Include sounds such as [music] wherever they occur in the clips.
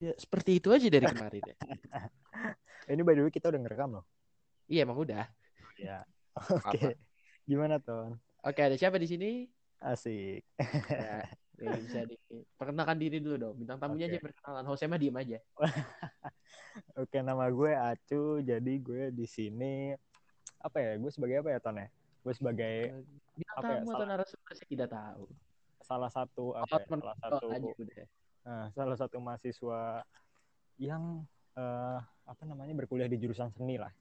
Ya, seperti itu aja dari kemarin ya. [laughs] Ini by the way kita udah ngerekam loh. Iya emang udah. Ya. Oke. Gimana Ton? Oke ada siapa di sini? Asik. Ya, ya, bisa diperkenalkan diri dulu dong. Bintang tamunya Oke. aja perkenalan. Jose mah diem aja. [laughs] Oke, nama gue Acu. Jadi gue di sini apa ya? Gue sebagai apa ya Ton ya? Gue sebagai Bintang Apa ya, tamu atau salah- narasumber saya tidak tahu. salah satu Oh, apa ya? temen Salah oh, satu aja udah. Nah, salah satu mahasiswa yang eh, apa namanya berkuliah di jurusan seni lah.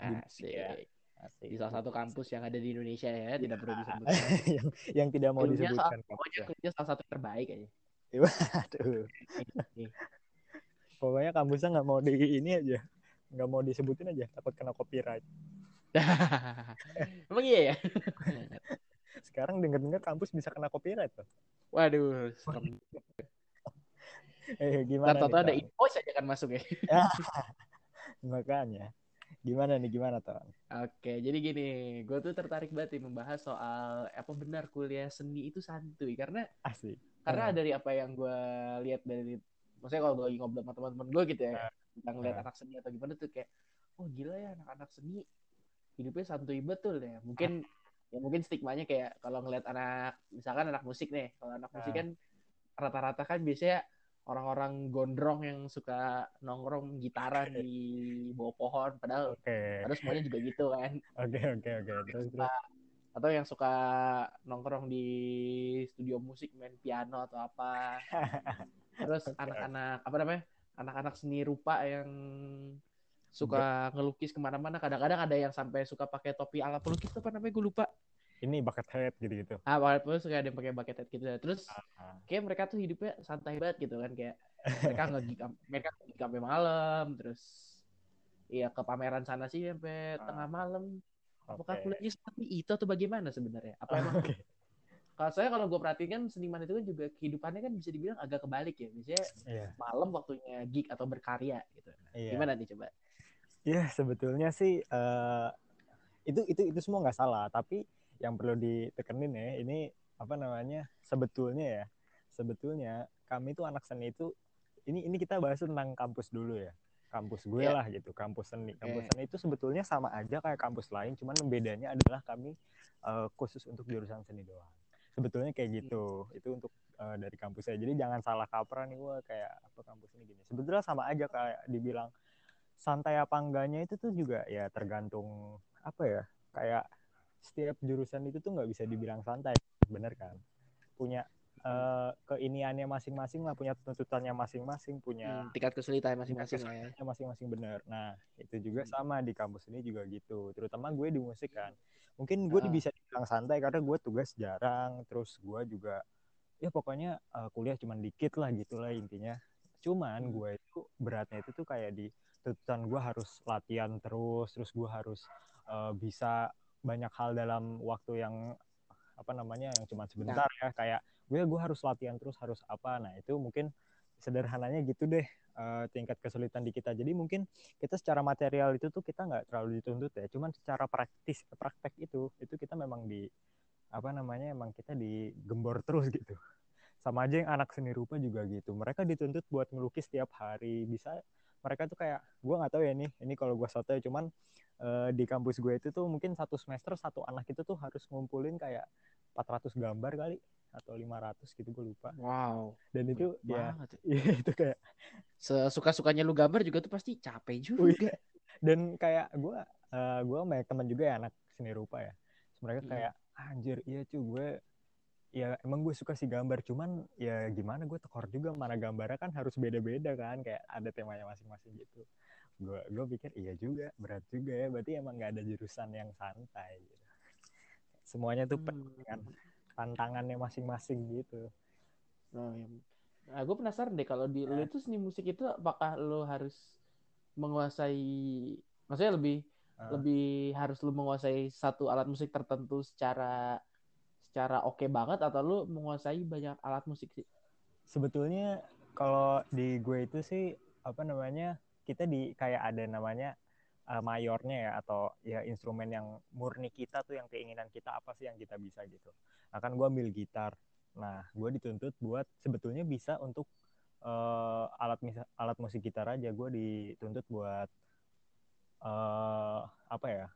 Asik. Ya. Asik. Di salah satu kampus yang ada di Indonesia ya, tidak perlu disebut. [laughs] yang yang tidak mau Ilmunya disebutkan Pokoknya kerja salah satu terbaik aja. [laughs] Aduh. Nih. Pokoknya kampusnya nggak mau di ini aja, nggak mau disebutin aja, takut kena copyright. [laughs] Emang iya ya? Sekarang denger-denger kampus bisa kena copyright tuh. Waduh, serem. Eh gimana nih? ada invoice aja kan masuk ya. [laughs] Makanya. Gimana nih gimana Ton? Oke, jadi gini, gue tuh tertarik banget nih membahas soal apa benar kuliah seni itu santuy karena Asik. karena Hmm. dari apa yang gue lihat dari maksudnya kalau gue lagi ngobrol sama teman-teman gue gitu ya tentang lihat Hmm. anak seni atau gimana tuh kayak oh gila ya anak-anak seni hidupnya santuy betul ya mungkin [laughs] ya mungkin stigmanya kayak kalau ngeliat anak misalkan anak musik nih kalau anak musik Hmm. kan rata-rata kan biasanya orang-orang gondrong yang suka nongkrong gitaran di bawah pohon padahal Oke. padahal semuanya juga gitu kan. Oke oke oke. Terus atau yang suka nongkrong di studio musik main piano atau apa. [laughs] Terus anak-anak apa namanya anak-anak seni rupa yang suka ngelukis ke mana-mana. Kadang-kadang ada yang sampai suka pakai topi ala pelukis apa namanya gue lupa Ini bucket head gitu-gitu. ah walaupun suka ada yang pakai bucket hat gitu terus Ah, kayak mereka tuh hidupnya santai banget gitu kan kayak mereka [laughs] nggak mereka sampai malam terus iya ke pameran sana sih sampai Ah. tengah malam apakah Oke. kuliahnya seperti itu atau bagaimana sebenarnya apa emang Oke. kalau saya kalau gue perhatiin kan seniman itu kan juga kehidupannya kan bisa dibilang agak kebalik ya biasanya Iya. malam waktunya gig atau berkarya gitu Iya. gimana nih coba Ya sebetulnya sih eh, itu itu itu semua nggak salah, tapi yang perlu ditekenin ya ini apa namanya sebetulnya ya sebetulnya kami itu anak seni itu ini ini kita bahas tentang kampus dulu ya kampus gue Iya. lah gitu kampus seni. Kampus Oke. seni itu sebetulnya sama aja kayak kampus lain cuman bedanya adalah kami eh, khusus untuk jurusan seni doang. Sebetulnya kayak gitu itu untuk eh, dari kampus saya. Jadi jangan salah kaprah nih wah kayak apa kampus ini gini. Sebetulnya sama aja kayak dibilang santai apa enggaknya itu tuh juga ya tergantung apa ya kayak setiap jurusan itu tuh nggak bisa dibilang santai bener kan punya eh, keiniannya masing-masing lah punya tuntutannya masing-masing punya Hmm, tingkat kesulitan masing-masing ya masing-masing bener nah itu juga Hmm. sama di kampus ini juga gitu terutama gue di musik kan mungkin gue Ah. bisa dibilang santai karena gue tugas jarang terus gue juga ya pokoknya eh, kuliah cuman dikit lah gitulah intinya cuman Hmm. gue itu beratnya itu tuh kayak di tuntutan gue harus latihan terus terus gue harus eh, bisa banyak hal dalam waktu yang apa namanya yang cuma sebentar ya. Kayak gue gue harus latihan terus harus apa. Nah itu mungkin sederhananya gitu deh eh, tingkat kesulitan di kita. Jadi mungkin kita secara material itu tuh kita nggak terlalu dituntut ya. Cuman secara praktis praktek itu itu kita memang di apa namanya emang kita digembor terus gitu. Sama aja yang anak seni rupa juga gitu. Mereka dituntut buat melukis tiap hari. Bisa mereka tuh kayak gue nggak tahu ya nih ini kalau gue soto cuman eh, di kampus gue itu tuh mungkin satu semester satu anak itu tuh harus ngumpulin kayak 400 gambar kali atau 500 gitu gue lupa wow dan itu ya ya. [laughs] iya, itu kayak sesuka-sukanya lu gambar juga tuh pasti capek juga Wih. dan kayak gue eh gue banyak teman juga ya anak seni rupa ya mereka Hmm. kayak anjir iya cuy gue ya emang gue suka sih gambar. Cuman ya gimana gue tekor juga. Mana gambarnya kan harus beda-beda kan. Kayak ada temanya masing-masing gitu. Gue gue pikir iya juga. Berat juga ya. Berarti emang nggak ada jurusan yang santai gitu. Semuanya tuh Hmm. dengan tantangannya masing-masing gitu. Oh, iya. Nah, gue penasaran deh kalau di lu itu seni musik itu apakah lu harus menguasai maksudnya lebih Ah. lebih harus lu menguasai satu alat musik tertentu secara secara oke banget atau lu menguasai banyak alat musik sih? sebetulnya kalau di gue itu sih apa namanya kita di kayak ada namanya uh, mayornya ya atau ya instrumen yang murni kita tuh yang keinginan kita apa sih yang kita bisa gitu. Nah kan gue ambil gitar. Nah gue dituntut buat sebetulnya bisa untuk uh, alat alat musik gitar aja gue dituntut buat uh, apa ya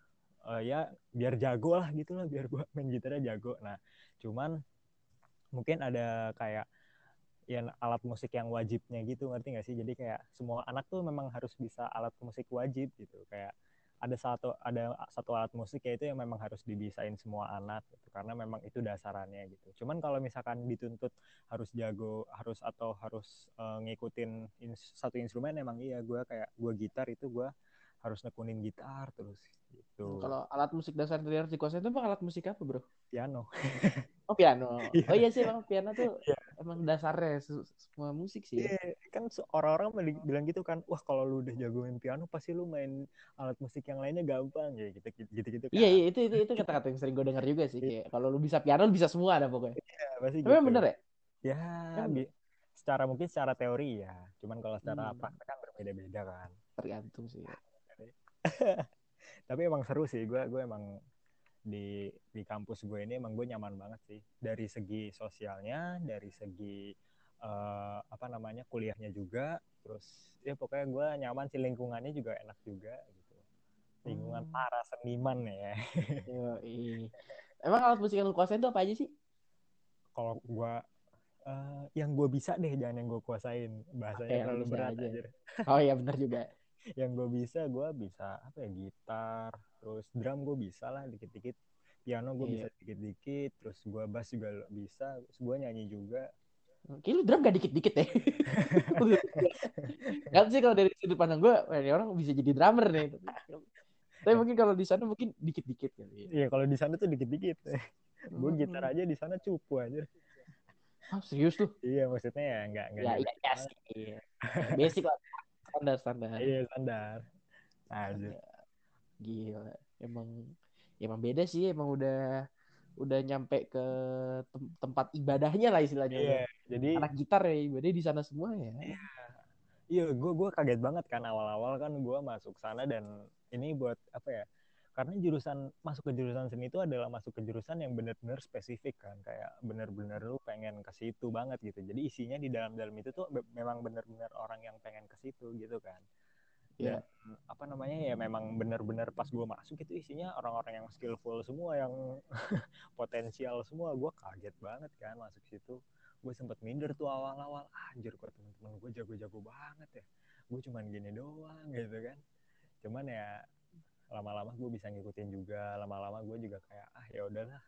uh, ya biar jago lah gitu lah biar gue main gitarnya jago. Nah cuman mungkin ada kayak ya alat musik yang wajibnya gitu ngerti gak sih? Jadi kayak semua anak tuh memang harus bisa alat musik wajib gitu. Kayak ada satu ada satu alat musik ya itu yang memang harus dibisain semua anak gitu karena memang itu dasarannya gitu. Cuman kalau misalkan dituntut harus jago harus atau harus uh, ngikutin ins satu instrumen emang iya. Gue kayak gue gitar itu gue harus nekunin gitar terus gitu. Kalau alat musik dasar dari harus dikuasain itu alat musik apa, Bro? Piano. oh, piano. [laughs] oh iya sih emang piano tuh yeah. emang dasarnya semua musik sih. Iya, yeah, kan orang-orang bilang gitu kan, wah kalau lu udah jago main piano pasti lu main alat musik yang lainnya gampang ya gitu gitu gitu. Kan. Iya, iya itu itu itu kata-kata yang sering gue dengar juga sih kayak kalau lu bisa piano lu bisa semua ada pokoknya. Iya, yeah, pasti Tapi gitu. bener ya? Ya, kan? secara mungkin secara teori ya. Cuman kalau secara hmm. praktek kan berbeda-beda kan. Tergantung sih. Ya. [laughs] tapi emang seru sih gue gue emang di di kampus gue ini emang gue nyaman banget sih. Dari segi sosialnya dari segi uh, apa namanya kuliahnya juga terus ya pokoknya gue nyaman sih lingkungannya juga enak juga gitu. Lingkungan hmm. para seniman ya. [laughs] Emang alat musik yang lu kuasain itu apa aja sih? Kalau gue uh, yang gue bisa deh jangan yang gue kuasain. Bahasanya okay, terlalu berat aja. aja. oh iya benar juga yang gue bisa gue bisa apa ya gitar terus drum gue bisa lah dikit-dikit piano gue iya. bisa dikit-dikit terus gue bass juga bisa terus gue nyanyi juga Kayaknya lu drum gak dikit-dikit ya. [laughs] Gak sih kalau dari sudut pandang gue, ini orang bisa jadi drummer nih. Tapi mungkin kalau di sana mungkin dikit-dikit kali. Iya, kalau di sana tuh dikit-dikit. gue gitar aja di sana cupu aja. Oh, serius tuh? Iya, maksudnya ya nggak nggak. Ya, iya, iya sih. Basic lah standar standar. Iya standar. Aja gila emang emang beda sih emang udah udah nyampe ke tem tempat ibadahnya lah istilahnya. Iya, jadi anak gitar ya ibadah di sana semua ya. Iya. Iya gue gue kaget banget kan awal-awal kan gue masuk sana dan ini buat apa ya karena jurusan masuk ke jurusan seni itu adalah masuk ke jurusan yang benar-benar spesifik kan kayak benar-benar lu pengen ke situ banget gitu. Jadi isinya di dalam-dalam itu tuh memang benar-benar orang yang pengen ke situ gitu kan. Ya yeah. apa namanya ya memang benar-benar pas gue masuk itu isinya orang-orang yang skillful semua yang [laughs] potensial semua. Gue kaget banget kan masuk situ. Gue sempet minder tuh awal-awal. Anjir kok teman-teman gue jago-jago banget ya. Gue cuman gini doang gitu kan. Cuman ya lama-lama gue bisa ngikutin juga lama-lama gue juga kayak ah ya udahlah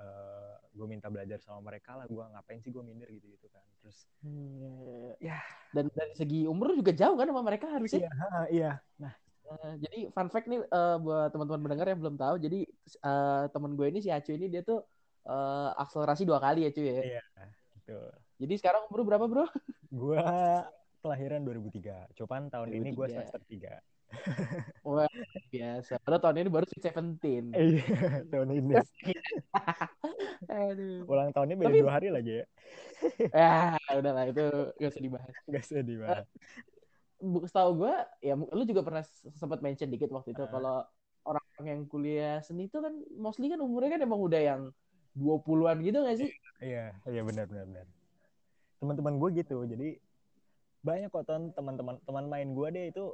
uh, eh, gue minta belajar sama mereka lah gue ngapain sih gue minder gitu gitu kan. Terus hmm, ya. Dan dari segi umur juga jauh kan sama mereka harusnya? Iya iya. Nah uh, jadi fun fact nih uh, buat teman-teman mendengar yang belum tahu jadi uh, teman gue ini si Acu ini dia tuh uh, akselerasi dua kali ya cuy ya? Iya gitu jadi sekarang umur berapa bro? Gue kelahiran 2003 cuman tahun 2003. ini gue semester 3 Wah, biasa. Padahal tahun ini baru Sweet Seventeen. [laughs] Iya, tahun ini. Aduh. Ulang tahunnya beda Tapi... dua hari lagi ya. [laughs] ya, udahlah itu gak usah dibahas. Gak usah dibahas. Setahu gue, ya lu juga pernah sempat mention dikit waktu itu uh. kalau orang yang kuliah seni itu kan mostly kan umurnya kan emang udah yang 20-an gitu gak sih? Iya, iya benar benar benar. Teman-teman gue gitu. Jadi banyak kok teman-teman teman main gue deh itu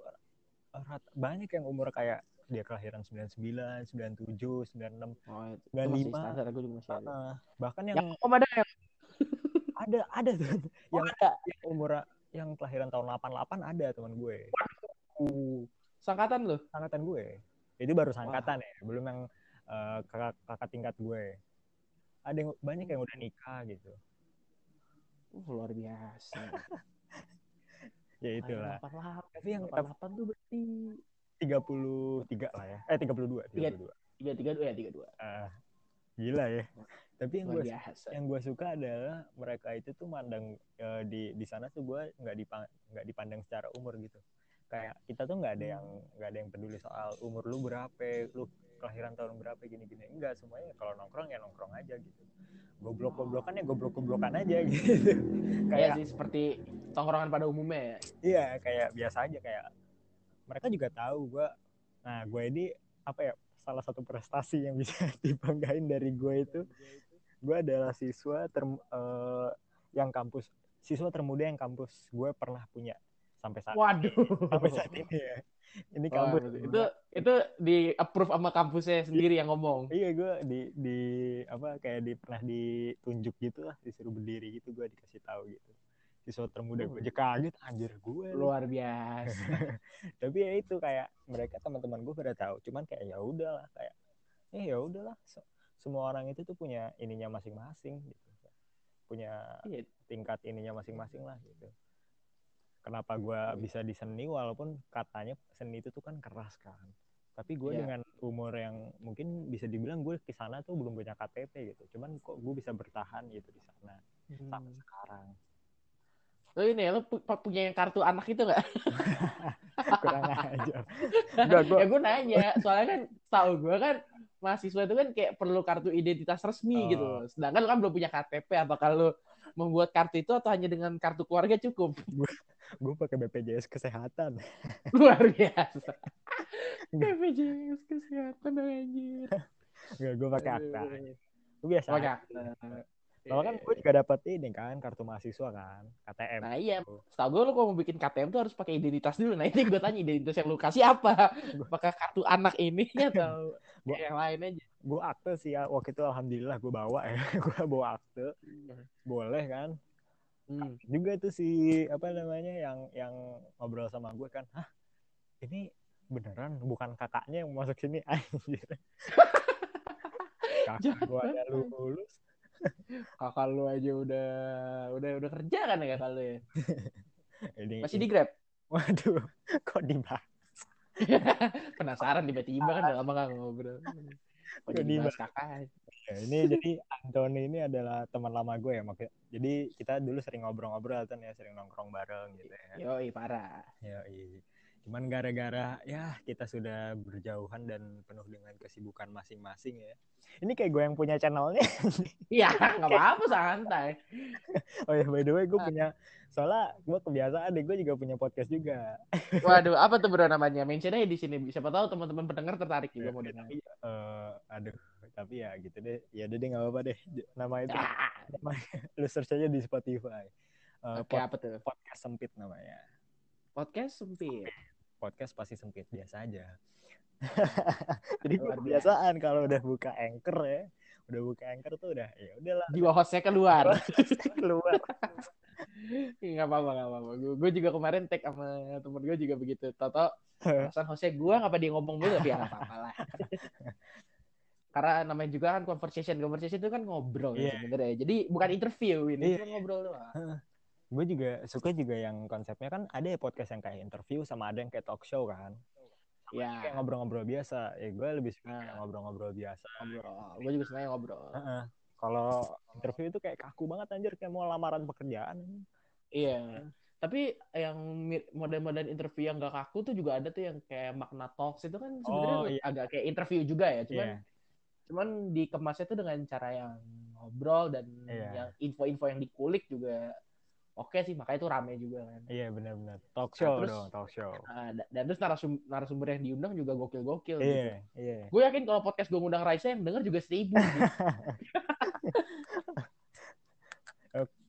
banyak yang umur kayak dia kelahiran 99, 97, 96, oh, 95. Standar, aku juga masih ada. Uh, bahkan yang, yang om ada yang ada ada tuh [laughs] oh, yang ada yang umur yang kelahiran tahun 88 ada teman gue. Uh, sangkatan loh. Sangkatan gue. Itu baru sangkatan Wah. ya, belum yang uh, kakak kakak tingkat gue. Ada yang banyak yang udah nikah gitu. Uh, luar biasa. [laughs] ya itulah. 88. Tapi yang 88 tuh berarti 33 lah ya. Eh 32, 32. 32 ya 32. Uh, gila ya. Tapi yang gue yang gue suka adalah mereka itu tuh mandang uh, di di sana tuh gue nggak dipang nggak dipandang secara umur gitu. Kayak kita tuh nggak ada yang nggak ada yang peduli soal umur lu berapa, lu kelahiran tahun berapa gini-gini. Enggak, semuanya kalau nongkrong ya nongkrong aja gitu goblok-goblokan ya goblok-goblokan aja [laughs] gitu. kayak sih seperti tongkrongan pada umumnya ya. Iya, kayak biasa aja kayak mereka juga tahu gue nah gue ini apa ya salah satu prestasi yang bisa [laughs] dibanggain dari gue itu gue adalah siswa ter, uh, yang kampus siswa termuda yang kampus gue pernah punya sampai saat Waduh. sampai saat ini ya. Ini Wah, kampus itu itu di approve sama kampusnya sendiri yang ngomong. Iya gue di di apa kayak di pernah ditunjuk gitu lah disuruh berdiri gitu gue dikasih tahu gitu siswa termuda gue aja kaget anjir gue. Luar biasa. [laughs] tapi ya itu kayak mereka teman-teman gue pada tahu cuman kayak ya udahlah kayak eh ya udahlah Se- semua orang itu tuh punya ininya masing-masing gitu punya Iya. tingkat ininya masing-masing lah gitu kenapa gue bisa di seni walaupun katanya seni itu tuh kan keras kan tapi gue Iya. dengan umur yang mungkin bisa dibilang gue di sana tuh belum punya KTP gitu cuman kok gue bisa bertahan gitu di sana sampai Hmm. sekarang Lo ini lo pu- punya yang kartu anak itu nggak? [laughs] kurang ajar enggak gue ya gue nanya, [laughs] soalnya kan tahu gue kan mahasiswa itu kan kayak perlu kartu identitas resmi Oh. gitu. Sedangkan lo kan belum punya KTP. Apakah lo membuat kartu itu atau hanya dengan kartu keluarga cukup? [laughs] gue pakai BPJS kesehatan [laughs] Luar biasa. [laughs] BPJS kesehatan anjir. Enggak, gue pakai akta. Gue biasa. Pakai akta. Soalnya kan gue juga dapat ini kan kartu mahasiswa kan, KTM. Nah iya, setahu gue lo kalau mau bikin KTM tuh harus pakai identitas dulu. Nah ini gue tanya identitas yang lu kasih apa? Apakah kartu anak ini [laughs] atau Gua- yang lain aja? Gue akte sih ya, waktu itu alhamdulillah gue bawa ya, [laughs] gue bawa akte, boleh kan. Hmm. Juga tuh si apa namanya yang yang ngobrol sama gue kan, hah ini beneran bukan kakaknya yang masuk sini [laughs] anjir. Kakak gue ada lulus. Kakak lu aja udah udah udah kerja kan ya kakak lu ya? [laughs] Ini, Masih di Grab? Waduh, kok dibahas? [laughs] Penasaran tiba-tiba kan udah lama gak ngobrol. Kok jadi bahas kakak? Ya, ini jadi Anthony ini adalah teman lama gue ya makanya. Jadi kita dulu sering ngobrol-ngobrol kan ya, sering nongkrong bareng gitu ya. Yoi parah. Iya. Cuman gara-gara ya kita sudah berjauhan dan penuh dengan kesibukan masing-masing ya. Ini kayak gue yang punya channelnya. [laughs] Iya nggak apa-apa santai. [laughs] oh ya by the way gue punya soalnya gue kebiasaan deh gue juga punya podcast juga. [laughs] Waduh apa tuh bro namanya? Mention aja di sini. Siapa tahu teman-teman pendengar tertarik juga mau dengar. tapi eh, aduh tapi ya gitu deh. Ya udah deh nggak apa-apa deh. Nama itu Ah, lu search aja di Spotify. Eh, Oke pod- apa tuh? podcast sempit namanya. Podcast sempit. Podcast pasti sempit biasa aja. [laughs] Jadi gue Luar biasa. kebiasaan kalau udah buka anchor ya, udah buka anchor tuh udah ya udahlah Jiwa hostnya keluar. keluar. [laughs] Nggak apa-apa, nggak apa-apa. Gue juga kemarin tag sama temen gue juga begitu. Toto, perasaan hostnya gue ngapa dia ngomong mulu, tapi ya nggak apa-apa lah. [laughs] Karena namanya juga kan conversation. Conversation itu kan ngobrol ya Iya. sebenarnya. Jadi bukan interview ini, Iya. cuma ngobrol doang. Gue juga suka juga yang konsepnya kan ada ya podcast yang kayak interview sama ada yang kayak talk show kan. Kayak Ya, ngobrol-ngobrol biasa. Ya gue lebih suka Nah. kayak ngobrol-ngobrol biasa. ngobrol. Gue juga senang ngobrol. Heeh. Kalau interview itu kayak kaku banget anjir kayak mau lamaran pekerjaan. Iya. Tapi yang model-model interview yang gak kaku tuh juga ada tuh yang kayak makna talks itu kan sebenarnya Oh, iya. agak kayak interview juga ya. Cuman Iya. cuman dikemasnya tuh dengan cara yang ngobrol dan Iya. yang info-info yang dikulik juga oke sih makanya itu rame juga kan Iya benar-benar. Talk show terus- dong, talk show. Nah, da- dan terus narasum narasumber yang diundang juga gokil-gokil gitu. Iya, iya. gue yakin kalau podcast gue ngundang Raisa yang denger juga seribu gitu. [laughs]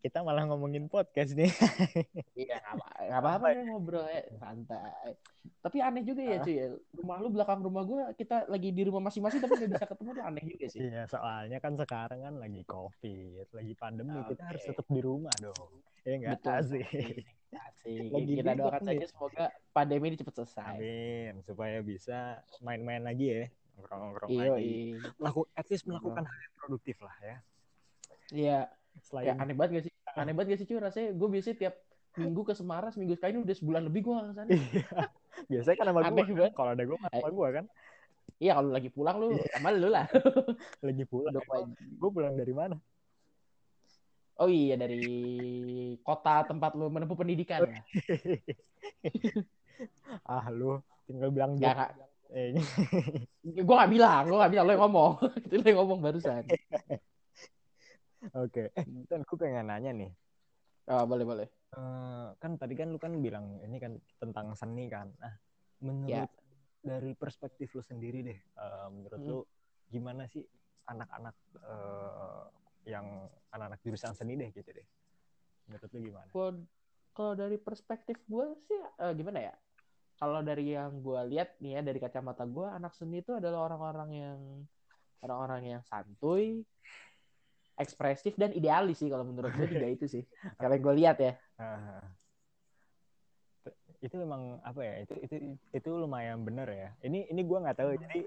Kita malah ngomongin podcast nih. [laughs] iya nggak apa- nggak apa-apa ya ngobrol ya santai tapi aneh juga ya cuy ya. rumah lu belakang rumah gue kita lagi di rumah masing-masing tapi nggak bisa ketemu tuh aneh juga sih Iya, soalnya kan sekarang kan lagi COVID, lagi pandemi, kita Oke. harus tetap di rumah dong. Ya enggak Betul sih. Asik. [laughs] Lagi kita doakan saja semoga pandemi ini cepat selesai Amin, supaya bisa main-main lagi ya, nongkrong-nongkrong iya lagi. iya Laku, at least melakukan hal yang produktif lah ya. iya Selain ya aneh banget gak sih? Aneh banget gak sih cuy rasanya gue biasanya tiap minggu ke Semarang seminggu sekali ini udah sebulan lebih gue ke sana. Iya. [laughs] Biasanya kan sama gue, banget. kalau ada gue sama gue kan, iya kalau lagi pulang lu sama lu lah. [laughs] Lagi pulang. Gue pulang dari mana? oh iya dari kota tempat lu menempuh pendidikan. [laughs] Ah lu tinggal bilang dia. kak Eh, gue gak bilang gue gak bilang lo yang ngomong. Itu lo yang ngomong barusan Oke, eh, Tan, gue pengen nanya nih. oh, boleh boleh Eh, kan tadi kan lu kan bilang ini kan tentang seni kan. Nah, menurut Ya. dari perspektif lu sendiri deh, eh, menurut Hmm. lu gimana sih anak-anak eh, yang anak-anak jurusan seni deh gitu deh. menurut lu gimana kalau dari perspektif gue sih uh, gimana ya kalau dari yang gue lihat nih ya dari kacamata gue anak seni itu adalah orang-orang yang orang-orang yang santuy ekspresif dan idealis sih kalau menurut gue [laughs] juga itu sih. Kalau gue lihat ya. Itu memang apa ya itu itu itu lumayan bener ya. Ini ini gue nggak tahu jadi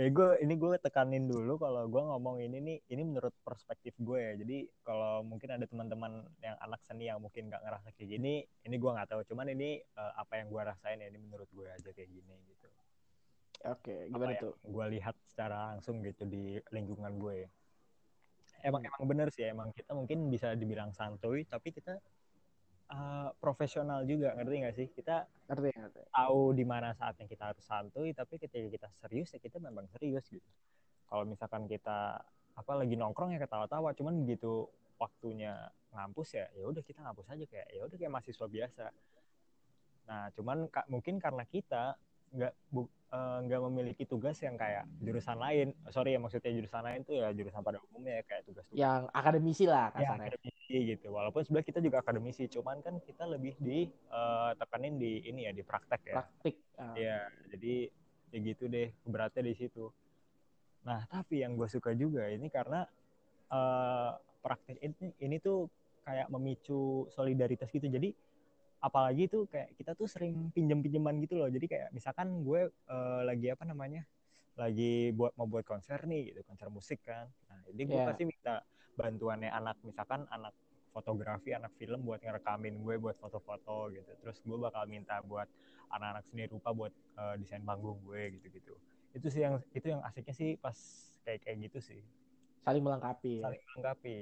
ya gue ini gue tekanin dulu kalau gue ngomong ini nih ini menurut perspektif gue ya. Jadi kalau mungkin ada teman-teman yang anak seni yang mungkin nggak ngerasa kayak gini ini gue nggak tahu. Cuman ini uh, apa yang gue rasain ya ini menurut gue aja kayak gini gitu. Oke gimana tuh? gue lihat secara langsung gitu di lingkungan gue ya. Emang emang bener sih emang kita mungkin bisa dibilang santuy tapi kita uh, profesional juga ngerti nggak sih? Kita ngerti, ngerti. tahu di mana saatnya kita harus santuy tapi ketika kita serius ya kita memang serius gitu. Kalau misalkan kita apa lagi nongkrong ya ketawa-tawa cuman begitu waktunya ngampus ya ya udah kita ngampus aja kayak ya udah kayak mahasiswa biasa. Nah cuman mungkin karena kita nggak nggak uh, memiliki tugas yang kayak jurusan lain. Sorry ya maksudnya jurusan lain tuh ya jurusan pada umumnya ya kayak tugas, tugas yang akademisi lah ya, akademisi gitu. Walaupun sebenarnya kita juga akademisi cuman kan kita lebih di uh, tekanin di ini ya di praktek ya. Praktik uh. ya jadi ya gitu deh beratnya di situ. Nah tapi yang gue suka juga ini karena uh, praktek ini ini tuh kayak memicu solidaritas gitu. Jadi apalagi tuh kayak kita tuh sering pinjam pinjaman gitu loh. Jadi kayak misalkan gue uh, lagi apa namanya lagi buat mau buat konser nih gitu konser musik kan. Nah jadi gue yeah. pasti minta bantuannya anak misalkan anak fotografi anak film buat ngerekamin gue buat foto-foto gitu. Terus gue bakal minta buat anak-anak seni rupa buat uh, desain panggung gue gitu gitu itu sih yang itu yang asiknya sih pas kayak kayak gitu sih. Saling melengkapi ya. saling melengkapi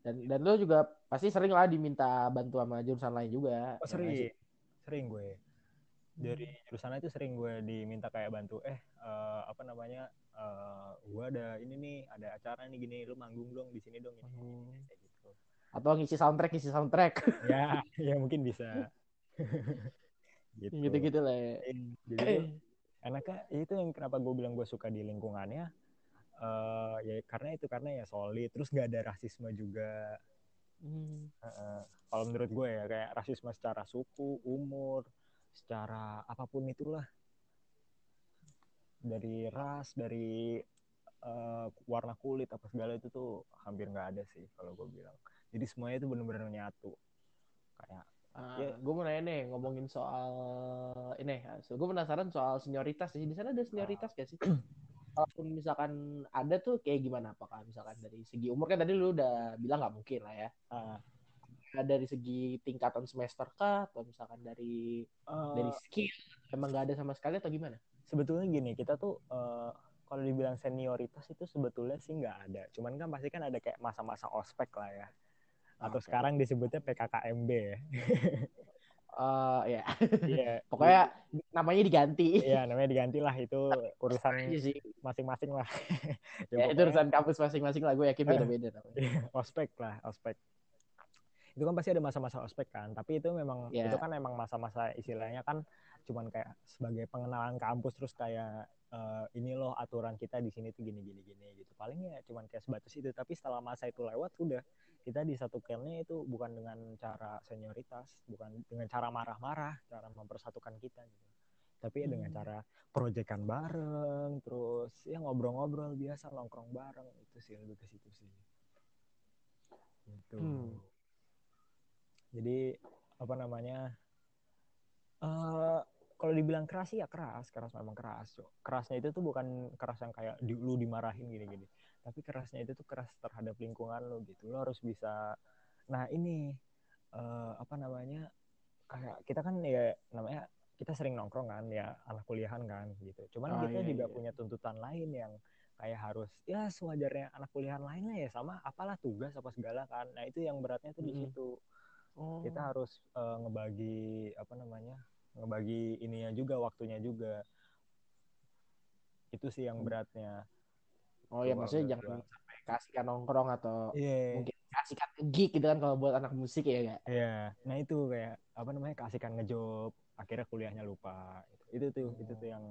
dan dan lo juga pasti sering lah diminta bantu sama jurusan lain juga oh, sering. ya, sering gue. Dari hmm. jurusan itu sering gue diminta kayak bantu eh uh, apa namanya uh, gue ada ini nih ada acara nih gini lu manggung dong di sini dong ini hmm. kayak gitu. Atau ngisi soundtrack ngisi soundtrack. [laughs] Ya ya mungkin bisa. [laughs] Gitu. Gitu gitu lah ya. jadi enaknya itu yang kenapa gue bilang gue suka di lingkungannya uh, ya karena itu karena ya solid terus gak ada rasisme juga hmm. uh, kalau menurut gue ya kayak rasisme secara suku umur secara apa pun itulah dari ras dari uh, warna kulit apa segala itu tuh hampir nggak ada sih kalau gue bilang jadi semuanya itu benar-benar nyatu kayak Uh, ya. gue mau nanya nih ngomongin soal ini, so, gue penasaran soal senioritas sih. Di sana ada senioritas gak sih? [clears throat] kalaupun misalkan ada tuh kayak gimana? Apakah misalkan dari segi umur? Kan tadi lu udah bilang nggak mungkin lah ya. Uh, dari segi tingkatan semester kah? Atau misalkan dari uh, dari skill emang nggak ada sama sekali atau gimana? sebetulnya gini kita tuh uh, kalau dibilang senioritas itu sebetulnya sih nggak ada. Cuman kan pasti kan ada kayak masa-masa ospek lah ya. Atau okay. sekarang disebutnya PKKMB ya [laughs] uh, ya. Yeah. [laughs] Pokoknya namanya diganti. Iya, namanya diganti lah itu urusan masing-masing lah. [laughs] ya, ya itu urusan kampus masing-masing lah, gue yakin [laughs] beda-beda iya, ospek lah, ospek. Itu kan pasti ada masa-masa ospek kan, tapi itu memang yeah. itu kan memang masa-masa istilahnya kan cuman kayak sebagai pengenalan kampus terus kayak uh, ini loh aturan kita di sini tuh gini gini gini gitu. Paling ya cuman kayak sebatas itu, tapi setelah masa itu lewat udah kita di satu disatukannya itu bukan dengan cara senioritas, bukan dengan cara marah-marah, cara mempersatukan kita gitu. Tapi ya dengan hmm. cara proyekan bareng, terus ya ngobrol-ngobrol biasa, nongkrong bareng, itu sih lebih ke situ sih. Gitu. Hmm. Jadi apa namanya? Uh, kalau dibilang keras sih ya keras, keras memang keras. Kerasnya itu tuh bukan keras yang kayak di, lu dimarahin gini-gini tapi kerasnya itu tuh keras terhadap lingkungan lo gitu. Lo harus bisa nah ini uh, apa namanya kayak kita kan ya namanya kita sering nongkrong kan ya anak kuliahan kan gitu. Cuman oh, kita iya, juga iya. punya tuntutan lain yang kayak harus ya sewajarnya anak kuliahan lain lah ya sama apalah tugas apa segala kan. Nah itu yang beratnya tuh di situ. Oh. kita harus uh, ngebagi apa namanya ngebagi ininya juga waktunya juga. Itu sih yang beratnya Oh ya maksudnya jangan sampai kasihkan nongkrong atau yeah. mungkin kasihkan gig gitu kan kalau buat anak musik ya Iya. Yeah. Nah itu kayak apa namanya kasihkan ngejob akhirnya kuliahnya lupa. Itu tuh oh. itu tuh yang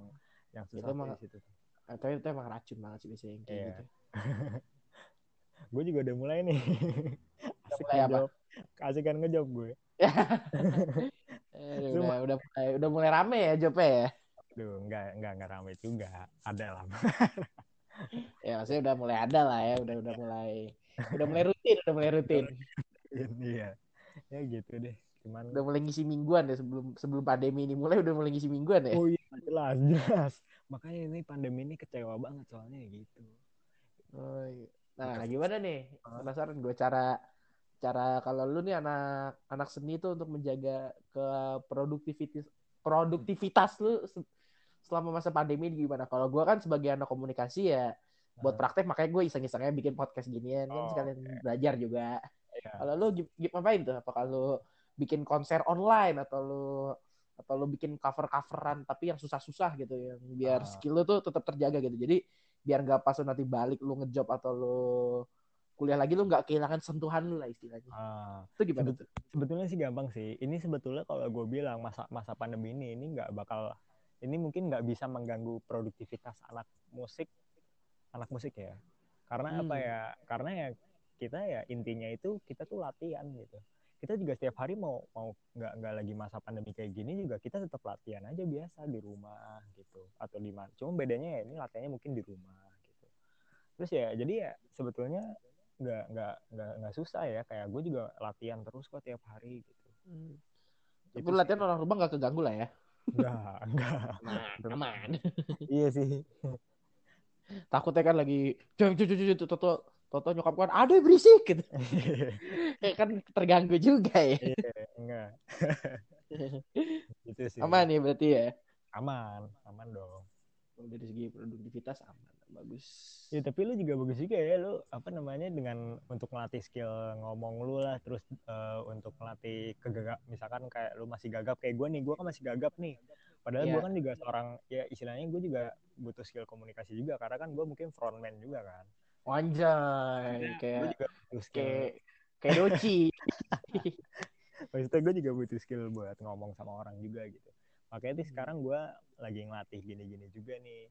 yang susah itu emang, situ. Atau itu emang racun banget sih biasanya kayak yeah. gitu. [laughs] gue juga udah mulai nih. [laughs] Asik mulai apa? kasih kan ngejob gue [laughs] Eh, udah, udah, mulai, udah mulai rame ya jobnya ya Duh, enggak enggak enggak rame juga ada lah [laughs] ya maksudnya udah mulai ada lah ya udah udah mulai udah mulai rutin udah mulai rutin. [laughs] Iya. Ya gitu deh. Cuman udah mulai ngisi mingguan ya sebelum sebelum pandemi ini mulai udah mulai ngisi mingguan ya? Oh iya jelas jelas. Makanya ini pandemi ini kecewa banget soalnya gitu. Oh, iya. nah gimana nih? Penasaran gue cara cara kalau lu nih anak anak seni itu untuk menjaga ke produktivitas produktivitas lu selama masa pandemi gimana? Kalau gue kan sebagai anak komunikasi ya buat praktek makanya gue iseng-isengnya bikin podcast ginian kan Oh, sekalian oke. belajar juga. Iya. Kalau lu ngapain tuh? Apa kalau bikin konser online atau lu atau lu bikin cover-coveran tapi yang susah-susah gitu yang biar Ah. skill lu tuh tetap terjaga gitu. Jadi biar nggak pas lu nanti balik lu ngejob atau lu kuliah lagi lu nggak kehilangan sentuhan lu lah istilahnya. Ah, Itu gimana tuh? sebetulnya sih gampang sih ini sebetulnya kalau gue bilang masa masa pandemi ini ini nggak bakal ini mungkin nggak bisa mengganggu produktivitas anak musik anak musik ya. Karena apa Hmm. ya? Karena ya kita ya intinya itu kita tuh latihan gitu. Kita juga setiap hari mau mau nggak nggak lagi masa pandemi kayak gini juga kita tetap latihan aja biasa di rumah gitu. Atau di mana cuma bedanya ya ini latihannya mungkin di rumah gitu. Terus ya jadi ya sebetulnya nggak nggak nggak nggak susah ya. Kayak gue juga latihan terus kok tiap hari gitu. Tapi Itu latihan orang rumah nggak keganggu lah ya? Enggak, enggak. Aman, aman. Iya sih. Takutnya kan lagi cuy cuy cuy cuy toto toto nyokap kan aduh berisik gitu. Kayak [laughs] kan terganggu juga ya. Iya, enggak. Gitu sih. Aman ya berarti ya. Aman, aman dong. Dari segi produktivitas aman, bagus. Ya, tapi lu juga bagus juga ya lu apa namanya dengan untuk melatih skill ngomong lu lah terus eh, untuk melatih kegagap misalkan kayak lu masih gagap kayak gue nih gue kan masih gagap nih padahal Iya. gue kan juga seorang ya istilahnya gue juga butuh skill komunikasi juga karena kan gue mungkin frontman juga kan Anjay, kayak kayak kayak doci. [laughs] maksudnya gue juga butuh skill buat ngomong sama orang juga gitu makanya sih sekarang gue lagi ngelatih gini-gini juga nih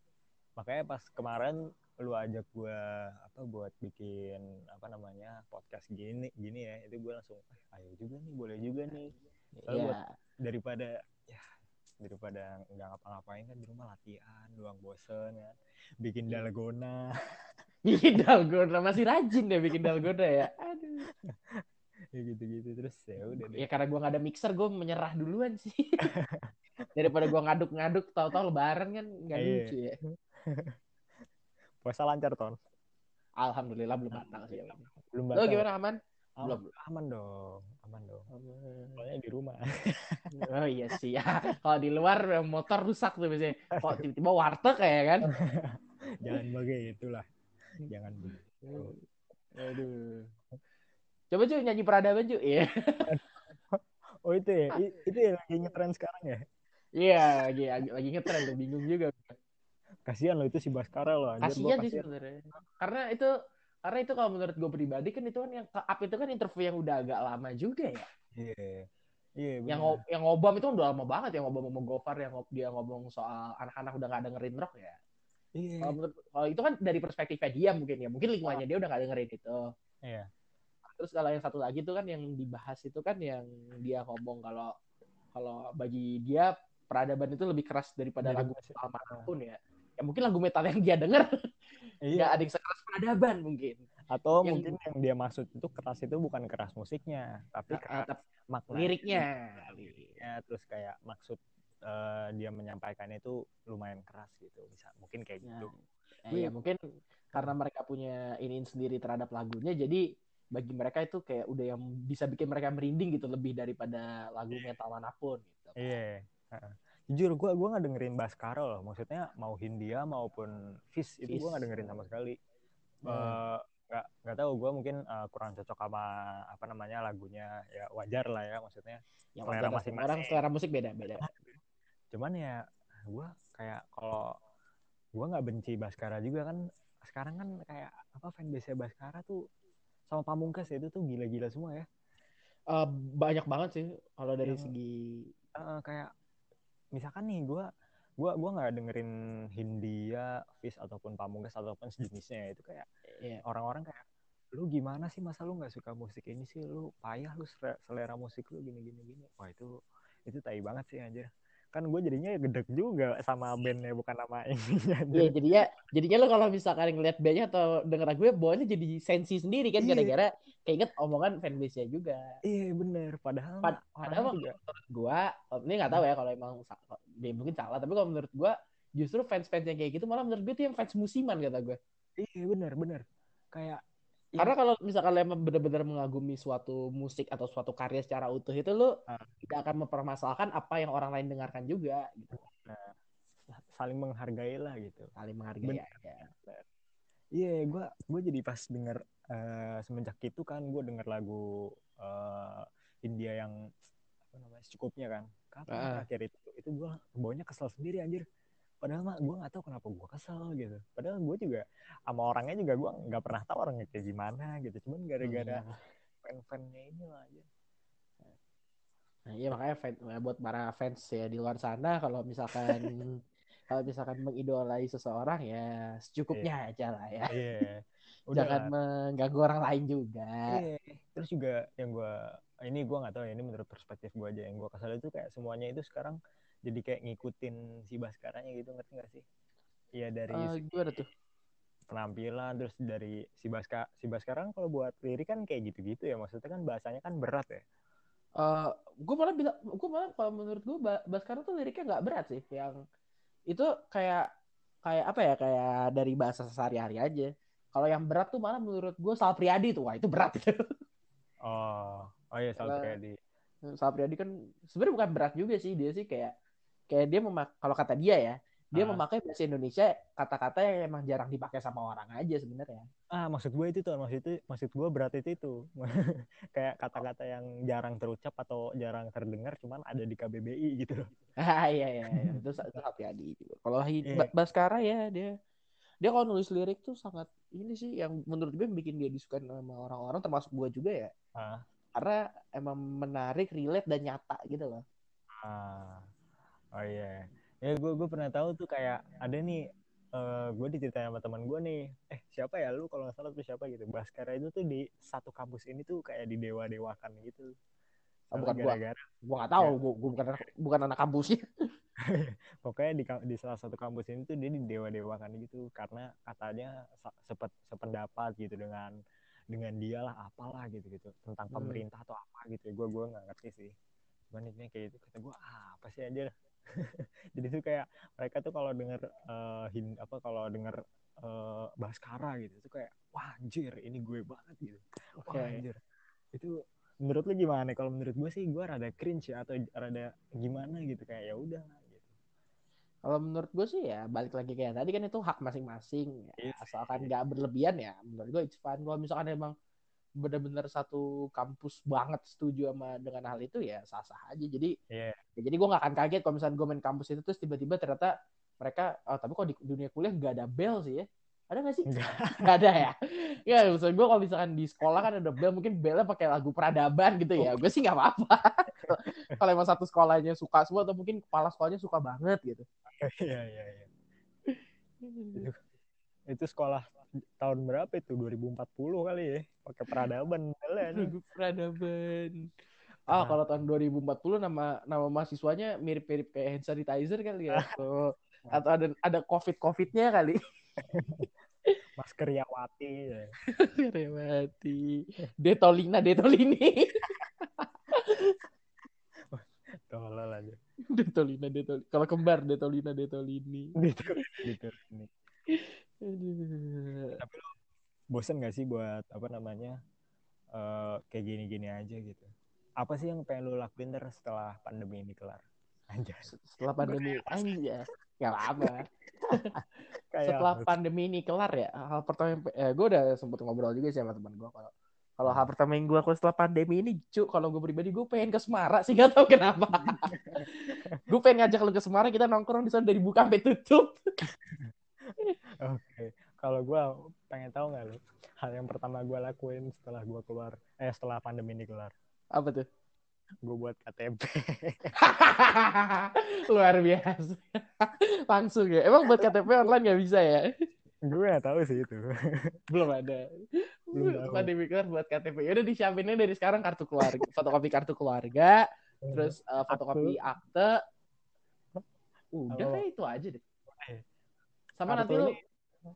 makanya pas kemarin lu ajak gue apa buat bikin apa namanya podcast gini gini ya itu gue langsung eh, ayo juga nih boleh juga nih Soalnya Iya. buat daripada ya daripada nggak ngapa-ngapain kan di rumah latihan doang bosen ya bikin Iya. dalgona [laughs] Bikin dalgona masih rajin deh bikin dalgona ya. Aduh. [laughs] ya gitu-gitu terus ya udah deh Ya karena gua nggak ada mixer, gua menyerah duluan sih. [laughs] Daripada gua ngaduk-ngaduk, tahu-tahu lebaran kan nggak Iya. lucu ya. [laughs] puasa lancar ton Alhamdulillah belum batal sih. belum Lo batal gimana aman? aman, Belum. aman dong aman dong soalnya di rumah [laughs] Oh iya sih ya. [laughs] Kalau di luar motor rusak tuh biasanya. Kok tiba-tiba warteg kayak kan? jangan begitulah jangan begitu Aduh. Coba cuy nyanyi peradaban cuy. Iya. oh itu ya itu ya lagi ngetren sekarang ya Iya, lagi lagi ngetren tuh bingung juga. Kasihan loh itu si Baskara loh anjir, Kasian gua sih sebenarnya. Karena itu karena itu kalau menurut gue pribadi kan itu kan yang up itu kan interview yang udah agak lama juga ya. iya iya Yang benar. ngo- yang ngobam itu kan udah lama banget yang ngobam sama Gofar yang ngob- dia ngomong soal anak-anak udah nggak dengerin rock ya. iya Kalau menurut kalau itu kan dari perspektifnya dia mungkin ya. Mungkin lingkungannya dia udah nggak dengerin itu. iya Terus kalau yang satu lagi tuh kan yang dibahas itu kan yang dia ngomong kalau kalau bagi dia peradaban itu lebih keras daripada Dari lagu metal mana pun ya. Ya mungkin lagu metal yang dia denger [laughs] iya nggak ada yang sekeras peradaban mungkin. atau yang- mungkin yang dia maksud itu keras itu bukan keras musiknya tapi keras makna liriknya. ya terus kayak maksud eh, dia menyampaikannya itu lumayan keras gitu bisa mungkin kayak Nah, gitu eh, ya mungkin karena mereka punya ini sendiri terhadap lagunya jadi bagi mereka itu kayak udah yang bisa bikin mereka merinding gitu lebih daripada lagu metal mana pun gitu. Iya. heeh. Jujur gue gua nggak dengerin Baskara loh. Maksudnya mau Hindia maupun Fish itu gue nggak dengerin sama sekali. Hmm. Eh, nggak nggak tahu gue mungkin eh, kurang cocok sama apa namanya lagunya ya wajar lah ya maksudnya. Yang Selera masing-masing. orang selera musik beda-beda. [laughs] Cuman ya gue kayak kalau gue nggak benci Baskara juga kan sekarang kan kayak apa fanbase Baskara tuh sama Pamungkas itu tuh gila-gila semua ya. Eh, banyak banget sih kalau dari Yang- segi Eh, kayak misalkan nih gue gua gua nggak dengerin Hindia, Fish ataupun Pamungkas ataupun sejenisnya ya. itu kayak ya, orang-orang kayak lu gimana sih masa lu nggak suka musik ini sih? Lu payah lu selera musik lu gini gini gini. Wah itu itu tai banget sih aja kan gue jadinya gedek juga sama bandnya bukan nama [laughs] ininya iya jadinya jadinya lo kalau misalkan ngeliat bandnya atau denger gue bawahnya jadi sensi sendiri kan iya. gara-gara keinget omongan fanbase nya juga iya bener padahal Pad padahal juga. gue ini nggak tahu ya kalau emang dia mungkin salah tapi kalau menurut gue justru fans-fans yang kayak gitu malah menurut gue itu yang fans musiman kata gue iya bener bener kayak Ya. Karena kalau misalkan lo emang benar-benar mengagumi suatu musik atau suatu karya secara utuh itu lo uh. tidak akan mempermasalahkan apa yang orang lain dengarkan juga gitu. Nah, saling menghargai lah gitu. Saling menghargai Bener. ya. Iya, yeah, gue gue jadi pas denger uh, semenjak itu kan gue denger lagu uh, India yang apa namanya secukupnya kan. Kapan uh. terakhir itu itu gue bawanya kesel sendiri anjir padahal mah gue nggak tahu kenapa gue kesel gitu padahal gue juga sama orangnya juga gue nggak pernah tahu orangnya kayak gimana gitu cuman gara-gara hmm. fan-fannya ini lah aja nah, iya makanya fan, buat para fans ya di luar sana kalau misalkan [laughs] kalau misalkan mengidolai seseorang ya secukupnya yeah. aja lah ya [laughs] yeah. jangan mengganggu orang lain juga yeah. terus juga yang gue ini gue nggak tahu ya ini menurut perspektif gue aja yang gue kesal itu kayak semuanya itu sekarang jadi kayak ngikutin si Baskaranya gitu ngerti gak sih? Iya dari uh, gimana tuh? penampilan terus dari si Baska si Baskara kalau buat lirik kan kayak gitu-gitu ya maksudnya kan bahasanya kan berat ya. Uh, gue malah bilang, gue malah kalau menurut gue Baskara tuh liriknya nggak berat sih, yang itu kayak kayak apa ya kayak dari bahasa sehari-hari aja. Kalau yang berat tuh malah menurut gue Sal Priadi tuh, wah itu berat itu. Oh, oh iya Sal Priadi. Sal Priadi kan sebenarnya bukan berat juga sih dia sih kayak kayak dia memak kalau kata dia ya dia ah. memakai bahasa Indonesia kata-kata yang emang jarang dipakai sama orang aja sebenarnya ah maksud gue itu tuh maksud itu maksud gue berat itu itu [laughs] kayak kata-kata yang jarang terucap atau jarang terdengar cuman ada di KBBI gitu loh [laughs] ah iya iya, iya. itu itu hati-hati kalau yeah. Baskara ya dia dia kalau nulis lirik tuh sangat ini sih yang menurut gue bikin dia disukai sama orang-orang termasuk gue juga ya ah. karena emang menarik relate dan nyata gitu loh ah Oh iya. Yeah. Ya gue gue pernah tahu tuh kayak ada nih uh, gue diceritain sama teman gue nih, eh siapa ya lu kalau nggak salah tuh siapa gitu. Baskara itu tuh di satu kampus ini tuh kayak di dewa dewakan gitu. Oh, bukan gara-gara. Gua, gua gak tahu, ya. gua, gua bukan bukan anak kampusnya. [laughs] Pokoknya di di salah satu kampus ini tuh dia di dewa dewakan gitu karena katanya sepet sependapat gitu dengan dengan dia lah apalah gitu gitu tentang hmm. pemerintah atau apa gitu gue gue nggak ngerti sih cuman ini kayak gitu kata gue ah, apa sih aja [laughs] jadi tuh kayak mereka tuh kalau denger uh, hin apa kalau denger uh, Baskara gitu tuh kayak wah anjir ini gue banget gitu okay. wah anjir itu menurut lu gimana kalau menurut gue sih gue rada cringe ya atau rada gimana gitu kayak ya udah gitu kalau menurut gue sih ya balik lagi kayak tadi kan itu hak masing-masing ya. yes. asalkan nggak berlebihan ya menurut gue it's fine kalau misalkan emang benar-benar satu kampus banget setuju sama dengan hal itu ya sah-sah aja. Jadi yeah. ya, jadi gue nggak akan kaget kalau misalnya gue main kampus itu terus tiba-tiba ternyata mereka oh, tapi kok di dunia kuliah nggak ada bel sih ya? Ada nggak sih? Nggak. [laughs] Ada ya? Ya maksud gue kalau misalkan di sekolah kan ada bel mungkin belnya pakai lagu peradaban gitu ya. Gue sih nggak apa-apa. [laughs] Kalau emang satu sekolahnya suka semua atau mungkin kepala sekolahnya suka banget gitu. [laughs] Iya iya iya. Itu sekolah tahun berapa itu 2040 kali ya pakai peradaban peradaban ah oh, kalau tahun 2040 nama nama mahasiswanya mirip-mirip kayak hand sanitizer kali ya [laughs] atau atau ada ada covid covidnya kali [laughs] masker Yawati ya. Yawati Detolina Detolini [laughs] Tolol aja. Detolina Detolini. Kalau kembar Detolina Detolini. Detolini. Tapi lo bosen gak sih buat apa namanya uh, kayak gini-gini aja gitu? Apa sih yang pengen lo lakuin ter setelah pandemi ini kelar? Anjay. Setelah pandemi aja. Gak [laughs] apa. setelah pandemi ini kelar ya, hal pertama yang eh, gue udah sempet ngobrol juga sih sama teman gue kalau kalau hal pertama yang gue setelah pandemi ini, cu, kalau gue pribadi gue pengen ke Semarang sih gak tau kenapa. [laughs] gue pengen ngajak lu ke Semarang, kita nongkrong di sana dari buka sampai tutup. [laughs] Oke, okay. kalau gue pengen tahu nggak lo hal yang pertama gue lakuin setelah gue keluar, eh setelah pandemi ini keluar. Apa tuh? Gue buat KTP. [laughs] Luar biasa. Langsung ya. Emang buat KTP online nggak bisa ya? Gue gak tahu sih itu. Belum ada. Belum tahu. pandemic card buat KTP. Ya udah disiapinnya dari sekarang kartu keluarga, fotokopi kartu keluarga, terus eh, fotokopi akte. Udah kayak itu aja deh. Eh, Sama kartu nanti lu ini-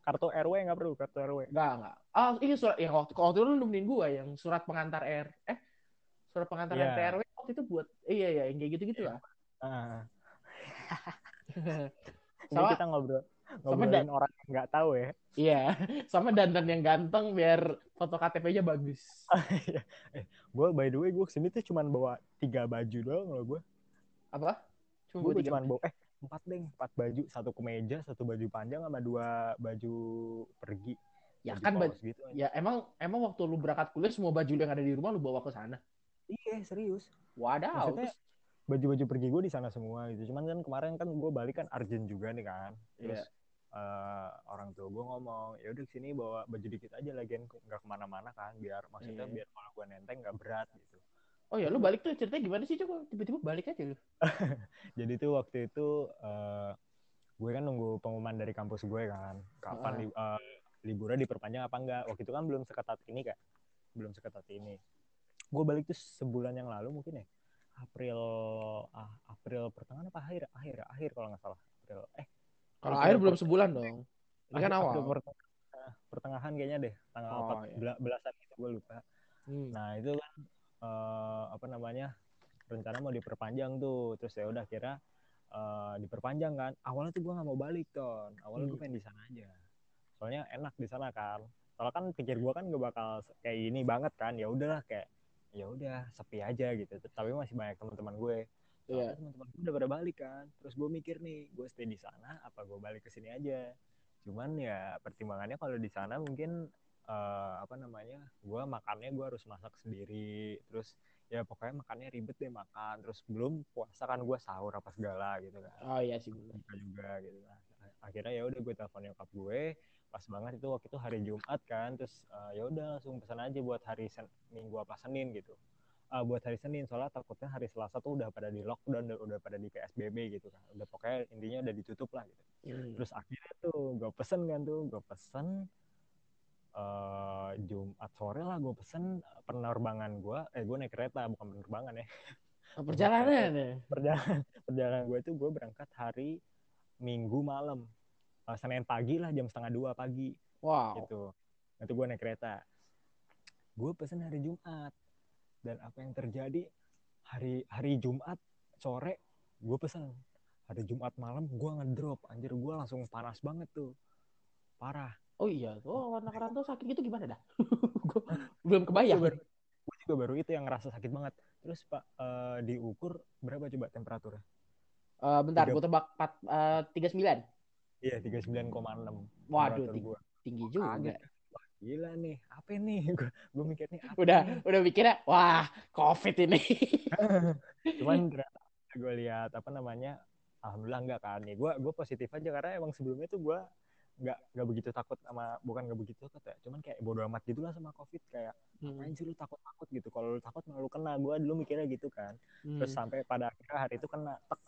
kartu RW nggak perlu kartu RW. enggak enggak. Ah, ini surat yang waktu waktu itu lu nemenin gua yang surat pengantar R eh surat pengantar Iya. RT RW waktu itu buat iya iya yang kayak gitu-gitu lah. Ah, [laughs] ini Sama- kita ngobrol sama ngobrolin orang yang nggak tahu ya. Iya, [laughs] sama dandan yang ganteng biar foto KTP-nya bagus. [laughs] eh, gue by the way gue ke sini tuh cuman bawa tiga baju doang loh gue. Apa? Cuma Gue cuman bawa eh empat deh, empat baju, satu kemeja, satu baju panjang sama dua baju pergi. Ya Baju kan kaos baj- gitu. aja. ya emang emang waktu lu berangkat kuliah semua baju yang ada di rumah lu bawa ke sana. Iya serius. Maksudnya terus- baju-baju pergi gue di sana semua gitu. Cuman kan kemarin kan gue balik kan urgent juga nih kan. Terus Iya. eh, orang tua gue ngomong, ya udah sini bawa baju dikit aja lagian nggak ke mana-mana kan, biar maksudnya Iya. biar kalau gue nenteng nggak berat gitu. Oh ya lu balik tuh ceritanya gimana sih coba tiba-tiba balik aja lu. [laughs] Jadi tuh waktu itu eh, gue kan nunggu pengumuman dari kampus gue kan, kapan Ah. li- eh, liburnya diperpanjang apa enggak. Waktu itu kan belum seketat ini kan, belum seketat ini. Gue balik tuh sebulan yang lalu mungkin ya, April ah, April pertengahan apa akhir akhir akhir kalau nggak salah April eh Kalau air belum sebulan dong. Ini kan April awal. pertengahan, pertengahan kayaknya deh tanggal Oh, 4 iya. bela- belasan gitu gue lupa. Hmm. Nah itu kan eh, apa namanya rencana mau diperpanjang tuh. Terus ya udah kira eh, diperpanjang kan. Awalnya tuh gue nggak mau balik ton. Awalnya gue Hmm. pengen di sana aja. Soalnya enak di sana kan. Soalnya kan pikir gue kan gak bakal kayak ini banget kan. Ya udahlah kayak ya udah sepi aja gitu. Tapi masih banyak teman-teman gue. Iya. Soalnya teman-teman gue udah pada balik kan. Terus gue mikir nih gue stay di sana apa gue balik ke sini aja? Cuman ya pertimbangannya kalau di sana mungkin eh, apa namanya gue makannya gue harus masak sendiri terus ya pokoknya makannya ribet deh makan terus belum puasa kan gue sahur apa segala gitu kan Oh iya sih. bener. buka juga gitu nah, akhirnya ya udah gue telepon nyokap gue pas banget itu waktu itu hari Jumat kan terus eh, ya udah langsung pesan aja buat hari Sen Minggu apa Senin gitu Ah, buat hari Senin soalnya takutnya hari Selasa tuh udah pada di lockdown udah, udah pada di PSBB gitu kan udah pokoknya intinya udah ditutup lah gitu Hmm. terus akhirnya tuh gue pesen kan tuh gue pesen eh Jumat sore lah gue pesen penerbangan gue eh gue naik kereta bukan penerbangan ya. Oh, perjalanan ya. perjalanan perjalanan gue itu gue berangkat hari Minggu malam. Eh, Senin pagi lah jam setengah dua pagi. Wow. gitu. Itu gue naik kereta. Gue pesen hari Jumat. Dan apa yang terjadi hari hari Jumat sore gue pesen. Hari Jumat malam gue ngedrop. Anjir gue langsung panas banget tuh. Parah Oh iya, tuh anak rantau sakit gitu gimana dah? [laughs] Gua belum kebayang. Gue baru, gue juga baru itu yang ngerasa sakit banget terus pak eh, diukur berapa coba temperaturnya Eh, bentar, gue tebak empat eh, tiga sembilan. iya 39,6 Waduh, tinggi, gua. tinggi juga. Wah, gila nih apa [laughs] nih gue gue mikirnya apa Udah, nih? udah mikirnya, wah, covid ini. [laughs] cuman ternyata gue lihat apa namanya alhamdulillah enggak kan nih gue gue positif aja karena emang sebelumnya tuh gue nggak nggak begitu takut sama bukan nggak begitu takut ya cuman kayak bodo amat gitu lah sama covid kayak Hmm, main sih lu takut takut gitu kalau lu takut malu kena gue dulu mikirnya gitu kan terus hmm. sampai pada akhirnya hari itu kena tek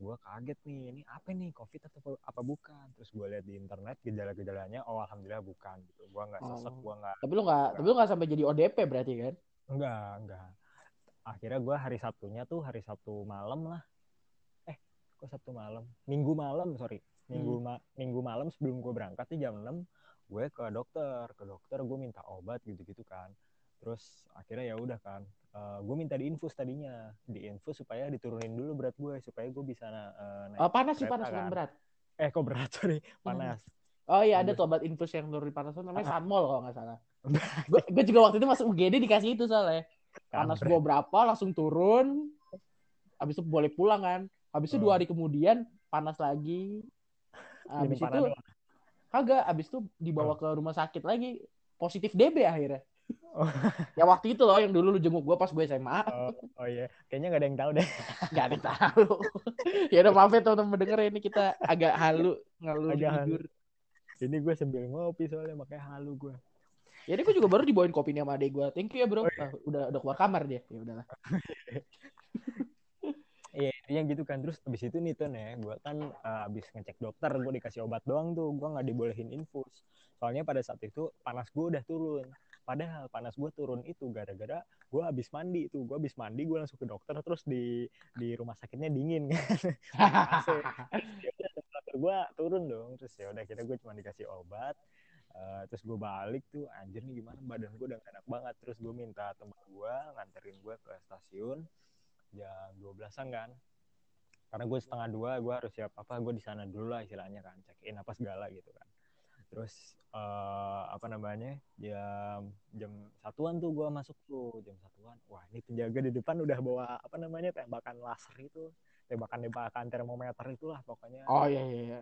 gue kaget nih ini apa nih covid atau apa bukan terus gue lihat di internet gejala-gejalanya oh alhamdulillah bukan gitu gue nggak sesek Oh. gue nggak Tapi lu nggak, tapi lu nggak sampai jadi ODP berarti kan? Enggak, enggak. Akhirnya gue hari Sabtunya tuh hari Sabtu malam lah. Eh, kok Sabtu malam? Minggu malam, sorry. Minggu ma- minggu malam sebelum gue berangkat tuh jam 6, gue ke dokter. Ke dokter gue minta obat gitu-gitu kan. Terus akhirnya ya udah kan. gue minta diinfus tadinya. Diinfus supaya diturunin dulu berat gue. Supaya gue bisa eh, naik. Oh, panas sih panas kan. berat. Eh, kok berat, [laughs] sorry. Panas. Oh iya ada tuh obat infus yang nurunin panas namanya Ah. Sanmol kalau nggak salah. [laughs] Gue gue juga waktu itu masuk UGD dikasih itu soalnya. Panas gua berapa langsung turun. Habis itu boleh pulang kan. Habis itu Hmm. dua hari kemudian panas lagi. Habis Minum itu kagak. Habis itu dibawa ke rumah sakit lagi. Positif DB akhirnya. Oh. [laughs] ya waktu itu loh yang dulu lu jenguk gua pas gue SMA. Oh, oh iya, kayaknya nggak ada yang tahu deh. [laughs] Gak ada yang tahu. [laughs] ya udah maaf ya teman-teman denger ini kita agak halu ngalur tidur. Ini gue sambil ngopi soalnya makanya halu gue. Ya ini gue juga baru dibawain kopi nih sama adek gue. Thank you ya bro. Ah, udah udah keluar kamar dia. Ya udahlah. Yang gitu kan. Terus abis itu nih Ton ya, gue kan eh, abis ngecek dokter, gue dikasih obat doang tuh, gue nggak dibolehin infus. Soalnya pada saat itu panas gue udah turun. padahal panas gue turun itu gara-gara gue habis mandi itu gue habis mandi gue langsung ke dokter terus di di rumah sakitnya dingin kan. [laughs] Temperatur gue turun dong. Terus ya udah kira gue cuma dikasih obat. Uh, terus gue balik tuh anjir nih gimana? Badan gue udah enak banget. Terus gue minta teman gue nganterin gue ke stasiun jam 12-an kan karena gue setengah dua gue harus siap apa gue di sana dulu lah istilahnya kan check in apa segala gitu kan. Terus uh, apa namanya jam jam satuan tuh gue masuk tuh jam satuan. Wah ini penjaga di depan udah bawa apa namanya tembakan laser itu tembakan tembakan termometer itulah pokoknya. Oh iya iya, iya.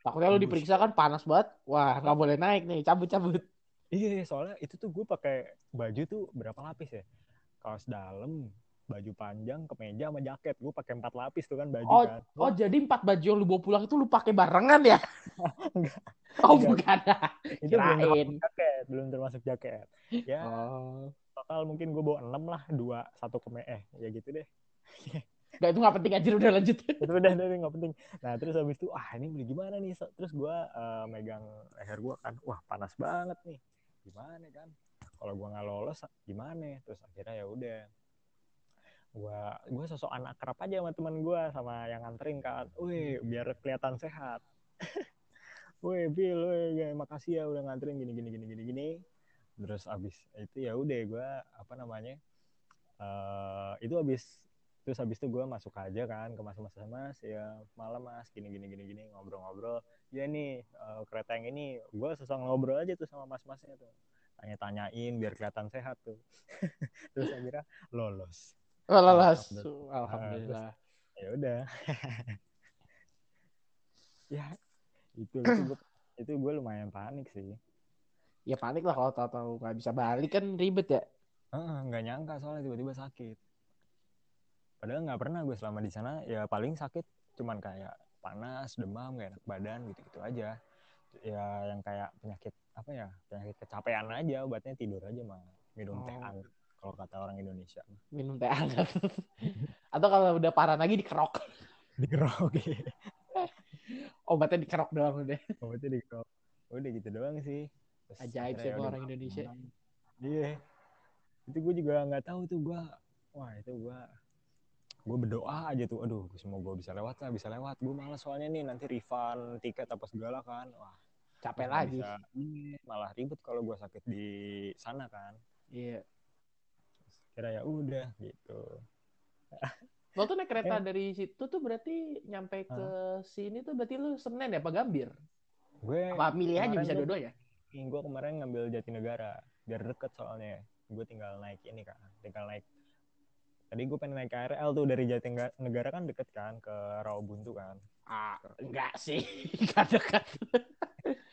takutnya lu diperiksa kan panas banget. Wah nggak boleh naik nih cabut cabut iya soalnya itu tuh gue pakai baju tuh berapa lapis ya? Kaos dalam baju panjang, kemeja sama jaket. Gue pakai empat lapis tuh kan baju oh, kan. Oh, jadi empat baju yang lu bawa pulang itu lu pakai barengan ya? [laughs] Enggak. Oh, Enggak. bukan. [laughs] itu belum termasuk jaket, belum termasuk jaket. Ya. Oh. Total mungkin gue bawa enam lah, dua satu keme eh ya gitu deh. Gak itu gak penting aja udah lanjut. [laughs] itu udah udah gak penting. Nah terus habis itu ah ini beli gimana nih? Terus gue uh, megang leher gue kan, wah panas banget nih. Gimana kan? Kalau gue nggak lolos gimana? Terus akhirnya ya udah gua gua sosok anak kerap aja sama teman gua sama yang nganterin kan wih biar kelihatan sehat. [laughs] Wih Bill wih makasih ya udah nganterin gini gini gini gini gini. Terus abis itu ya udah gua apa namanya uh, itu abis terus habis itu gue masuk aja kan ke mas mas mas ya malam mas gini gini gini gini ngobrol-ngobrol. Ya nih uh, kereta yang ini gue sosok ngobrol aja tuh sama mas masnya tuh. Tanya-tanyain biar kelihatan sehat tuh. [laughs] Terus akhirnya lolos lolos alhamdulillah. Ya udah. [laughs] Ya itu itu gue itu gue lumayan panik sih. Ya panik lah kalau tahu-tahu nggak bisa balik kan ribet ya. Nggak uh, nyangka soalnya tiba-tiba sakit. Padahal nggak pernah gue selama di sana ya paling sakit cuman kayak panas demam gak enak badan gitu-gitu aja. Ya yang kayak penyakit apa ya penyakit kecapean aja obatnya tidur aja mah minum oh. teh hangat kalau kata orang Indonesia. Minum teh hangat. [laughs] Atau kalau udah parah lagi dikerok. [laughs] Dikerok. Iya. Obatnya dikerok doang udah. Obatnya dikerok. Udah gitu doang sih. Terus Ajaib sih orang Indonesia. Iya. Itu gue juga nggak tahu tuh gue. Wah itu gue gue berdoa aja tuh aduh semoga bisa lewat lah bisa lewat gue malas soalnya nih nanti refund tiket apa segala kan wah capek lagi bisa, malah ribet kalau gue sakit di sana kan iya kira ya udah gitu. [laughs] Lo tuh naik kereta eh. dari situ tuh berarti nyampe ke huh? sini tuh berarti lu Senen ya apa Gambir? Gue apa milih aja bisa dua-duanya? Gue kemarin ngambil Jatinegara biar deket soalnya. Gue tinggal naik ini kan tinggal naik. Tadi gue pengen naik KRL tuh dari Jatinegara kan deket kan ke Rawabuntu kan. Ah enggak sih [laughs] enggak deket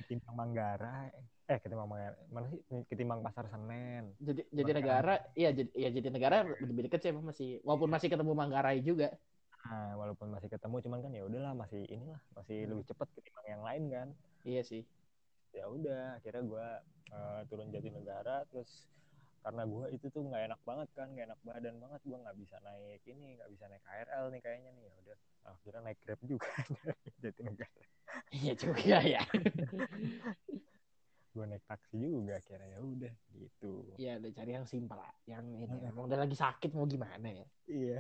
Timpang Manggarai eh ketimbang mana sih? Ketimbang pasar Senen. Jadi jadi negara iya jadi ya jadi negara lebih dekat sih masih walaupun masih ketemu Manggarai juga. Nah walaupun masih ketemu cuman kan ya udahlah masih inilah masih hmm. lebih cepat ketimbang yang lain kan. Iya sih. Ya udah akhirnya gue uh, turun jadi negara terus karena gue itu tuh nggak enak banget kan nggak enak badan banget gue nggak bisa naik ini nggak bisa naik KRL nih kayaknya nih ya udah. Akhirnya naik grab juga. [laughs] Jadi negara iya juga ya. Gue naik taksi juga kira ya udah gitu. Iya udah cari yang simpel lah yang ini hmm. emang udah lagi sakit mau gimana ya? Iya.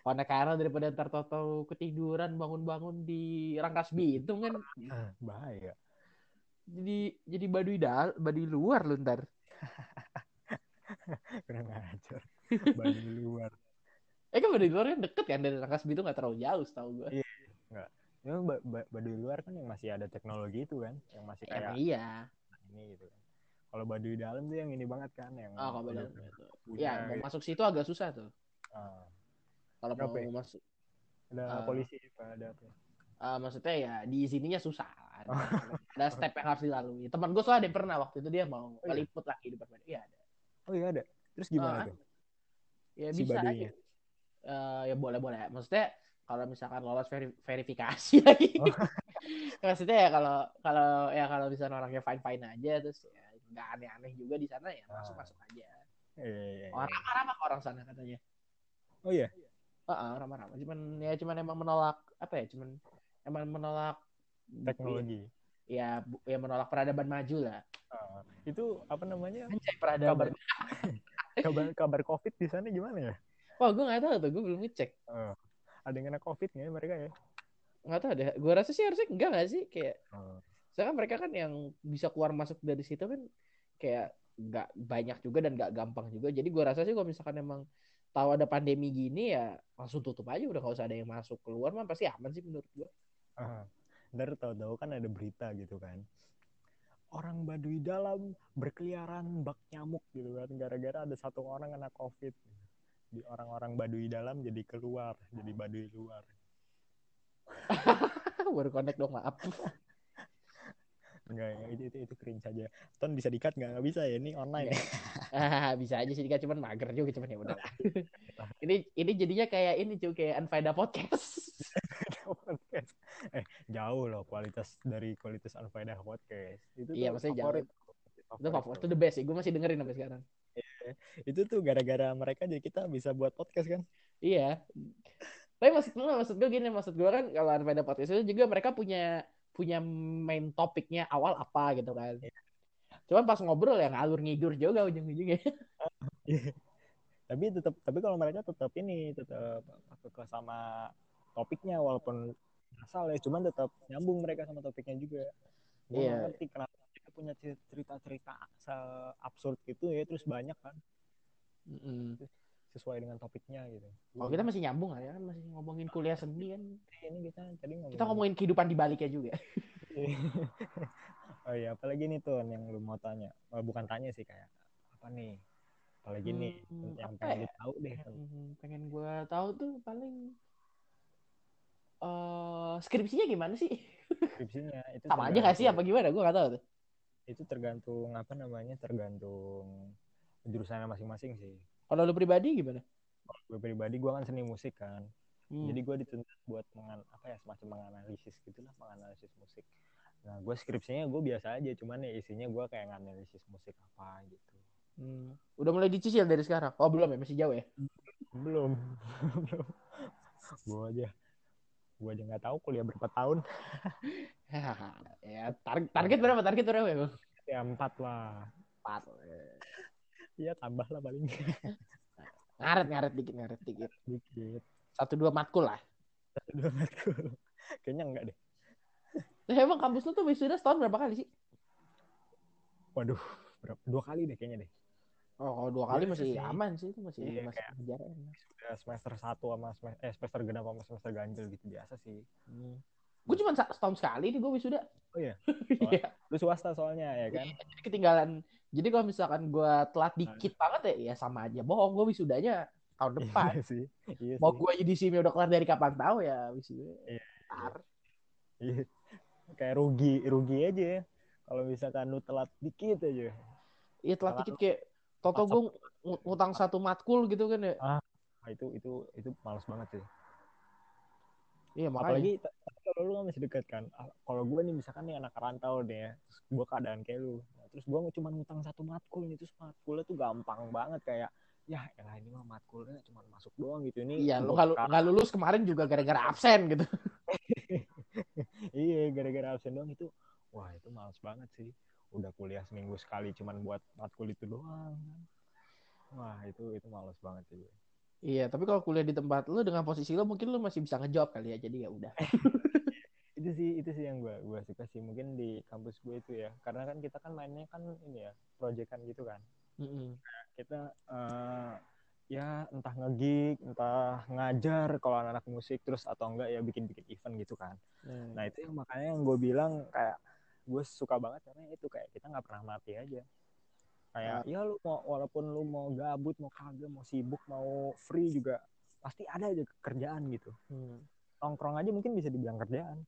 Kalau naik KRL daripada ntar toto ketiduran bangun-bangun di rangkas bitung kan. Bahaya. Jadi jadi baduy dal baduy luar lu ntar [laughs] [laughs] kurang ajar [laughs] baduy luar eh kan baduy luar kan deket kan dari rangkas bitung nggak terlalu jauh tau gue iya nggak Memang baduy luar kan yang masih ada teknologi itu kan, yang masih kayak iya. ini gitu kan. Kalau baduy dalam tuh yang ini banget kan, yang oh, kalau dalam itu. Iya, mau gitu. masuk situ agak susah tuh. Uh, kalau mau ya? masuk ada uh, polisi apa ada apa? Uh, maksudnya ya di sininya susah. Ada, [laughs] ada step yang harus dilalui. Teman gue soalnya ada pernah waktu itu dia mau oh, iya? liput lagi di depan. Iya ada. Oh iya ada. Terus gimana uh, tuh? Ya si bisa aja. Uh, ya boleh boleh. Maksudnya kalau misalkan lolos veri verifikasi [laughs] lagi. Oh. Maksudnya ya kalau kalau ya kalau misalnya orangnya fine fine aja terus ya nggak aneh-aneh juga di sana ya masuk masuk aja. Iya. Orang ramah orang sana katanya. Oh iya. Uh, uh, ramah-ramah. Cuman ya cuman emang menolak apa ya? Cuman emang menolak teknologi. Ya ya menolak peradaban maju lah. Ah, itu apa namanya Anjay peradaban. kabar [laughs] kabar covid di sana gimana ya Wah, gue nggak tahu tuh, gue belum ngecek. Eh, ada yang kena covid nggak ya mereka ya Nggak tahu deh. Gue rasa sih harusnya enggak nggak sih kayak Eh, Soalnya kan mereka kan yang bisa keluar masuk dari situ kan kayak nggak banyak juga dan nggak gampang juga. Jadi gue rasa sih kalau misalkan emang tahu ada pandemi gini ya langsung tutup aja udah nggak usah ada yang masuk keluar mah pasti aman sih menurut gue. ah. Ntar tahu-tahu kan ada berita gitu kan. Orang Baduy dalam berkeliaran bak nyamuk gitu kan gara-gara ada satu orang kena covid. Di orang-orang Baduy dalam jadi keluar jadi Baduy luar. [laughs] Baru connect dong maaf. enggak itu itu itu cringe saja. Ton bisa dikat nggak? Nggak bisa ya ini online ya? Ah, [laughs] bisa aja sih kan cuman mager juga cuman ya udah. [laughs] ini ini jadinya kayak ini cuy kayak Unfaida podcast. Podcast eh jauh loh kualitas dari kualitas Unfaedah podcast itu Iya, tuh maksudnya jauh. favorit itu favorit itu the best sih. Gue masih dengerin sampai sekarang. itu tuh gara-gara mereka jadi kita bisa buat podcast kan Iya. Tapi maksud gue, maksud gue gini, maksud gue kan kalau Unfaida podcast itu juga mereka punya punya main topiknya awal apa gitu kan. Cuman pas ngobrol ya ngalur ngidur juga ujung-ujungnya. [laughs] tapi tetap tapi kalau mereka tetap ini tetap ke sama topiknya walaupun asal ya cuman tetap nyambung mereka sama topiknya juga gue Iya. nggak ngerti kenapa mereka punya cerita-cerita absurd gitu ya terus banyak kan Mm-mm. sesuai dengan topiknya gitu Kalau kita masih nyambung lah ya kan masih ngomongin kuliah seni kan. ini kita tadi ngomongin Kita ngomongin kehidupan di baliknya juga. [laughs] oh iya apalagi nih tuh yang lu mau tanya oh, bukan tanya sih kayak apa nih apalagi nih Hmm, yang apa pengen ya? tahu deh Hmm, pengen gue tahu tuh paling eh skripsinya gimana sih? skripsinya itu Sama aja gak sih apa gimana? Gue gak tahu tuh. itu tergantung apa namanya tergantung jurusannya masing-masing sih Kalau lu pribadi gimana? gue pribadi gue kan seni musik kan Hmm. jadi gue dituntut buat mengan apa ya semacam menganalisis gitulah menganalisis musik nah gue skripsinya gue biasa aja cuman ya isinya gue kayak nganalisis musik apa gitu Hmm. Udah mulai dicicil dari sekarang? Oh belum ya, masih jauh ya? belum [laughs] belum gue aja gue aja nggak tahu kuliah berapa tahun [laughs] ya target target berapa? Target berapa ya? Ya empat lah Empat. Iya tambah lah paling [laughs] Ngaret ngaret dikit ngaret dikit. dikit Satu dua matkul lah. dua matkul [laughs] kayaknya enggak deh Nah, emang kampus lu tuh wisuda setahun berapa kali sih? waduh berapa dua kali deh kayaknya deh Oh, kalau dua kali Biasa masih sih. aman sih itu masih Iya, masih kejar. Udah semester satu sama semester eh semester genap sama semester ganjil gitu biasa sih Hmm. Gue cuma setahun sekali nih gue wisuda. Oh iya? [laughs] Iya. lu swasta soalnya ya kan Jadi ketinggalan. Jadi kalau misalkan gue telat dikit banget ya, ya sama aja bohong. Gue wisudanya tahun depan. iya [laughs] sih iya Mau gue jadi sini udah kelar dari kapan tahu ya wisuda. Iya. Iya. kayak rugi rugi aja ya kalau misalkan lu telat dikit aja Iya telat Malah dikit kayak Toto gue ngutang satu matkul gitu kan ya. nah, itu itu itu males banget sih Iya makanya. apalagi kalau lu masih dekat kan Ah, kalau gue nih misalkan nih anak rantau deh ya terus gue keadaan kayak lu Nah, terus gue cuma ngutang satu matkul nih terus matkulnya tuh gampang banget kayak ya elah ini mah matkulnya cuma masuk doang gitu ini Iya, lu gua nggak lu- ka- nggak lulus kemarin juga gara-gara absen gitu. [laughs] iya gara-gara absen doang itu wah itu males banget sih udah kuliah seminggu sekali cuman buat matkul itu doang wah itu itu males banget sih Iya, tapi kalau kuliah di tempat lu dengan posisi lu mungkin lu masih bisa ngejawab kali ya. Jadi ya udah. [laughs] itu sih itu sih yang gue gue suka sih mungkin di kampus gue itu ya karena kan kita kan mainnya kan ini ya proyekan gitu kan Mm-mm. kita eh, ya entah ngegig entah ngajar kalau anak-anak musik terus atau enggak ya bikin-bikin event gitu kan Nah, nah itu yang makanya yang gue bilang kayak gue suka banget karena itu kayak kita nggak pernah mati aja kayak ya lu mau walaupun lu mau gabut mau kagak mau sibuk mau free juga pasti ada aja kerjaan gitu hmm. nongkrong aja mungkin bisa dibilang kerjaan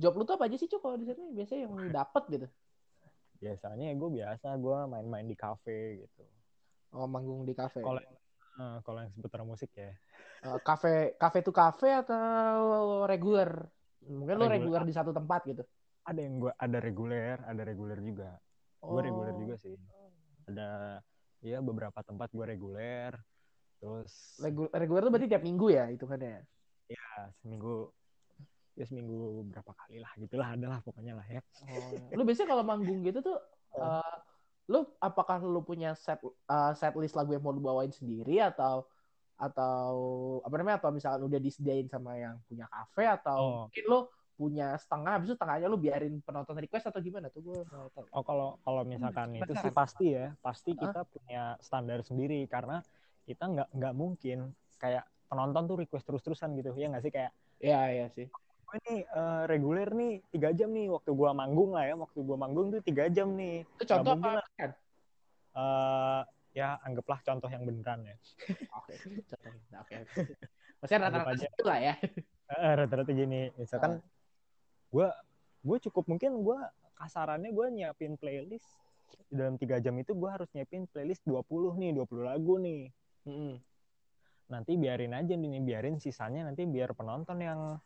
Job lu tuh apa aja sih, Cuk? Kalau di sana biasanya yang lu [laughs] dapet gitu. biasanya gue biasa gue main-main di kafe gitu Oh, manggung di kafe. kalau kalau yang seputar musik ya Eh, kafe kafe tuh kafe atau reguler? Mungkin lu Reguler. reguler di satu tempat gitu. Ada yang gue ada reguler ada reguler juga gue Oh. reguler juga sih ada ya beberapa tempat gue reguler terus Regu- reguler tuh berarti tiap minggu ya itu kan ya. ya seminggu ya seminggu berapa kali lah gitulah adalah pokoknya lah ya oh. lu biasanya kalau manggung gitu tuh uh, lu apakah lu punya set uh, set list lagu yang mau lu bawain sendiri atau atau apa namanya atau misalkan udah disediain sama yang punya kafe atau oh. mungkin lu punya setengah habis itu setengahnya lu biarin penonton request atau gimana tuh? Gue tahu. Oh kalau kalau misalkan hmm, itu sih pasti ya pasti kita huh? punya standar sendiri karena kita nggak nggak mungkin kayak penonton tuh request terus-terusan gitu ya nggak sih? Kayak Iya iya sih. Gue nih uh, reguler nih tiga jam nih waktu gua manggung lah ya waktu gua manggung tuh tiga jam nih. Itu contoh apa kan? Uh, ya anggaplah contoh yang beneran ya. [laughs] Oke oke maksudnya rata-rata itu lah ya. Uh, rata-rata gini misalkan uh. Gue gue cukup mungkin gue kasarannya gue nyiapin playlist. Dalam tiga jam itu gue harus nyiapin playlist 20 nih 20 lagu nih. Mm -hmm. nanti biarin aja nih biarin sisanya nanti biar penonton yang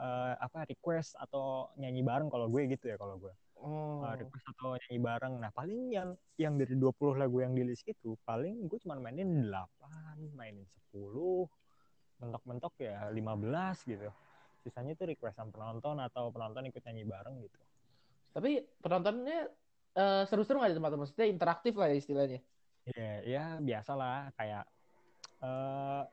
uh, apa request atau nyanyi bareng kalau gue gitu ya kalau gue. Oh. uh, request atau nyanyi bareng. Nah paling yang yang dari 20 lagu yang di list itu paling gue cuma mainin 8 mainin 10 mentok-mentok ya 15 gitu sisanya itu requestan penonton atau penonton ikut nyanyi bareng gitu. Tapi penontonnya uh, seru-seru nggak di tempat? Maksudnya interaktif lah ya istilahnya? Iya, yeah, ya biasa lah kayak uh,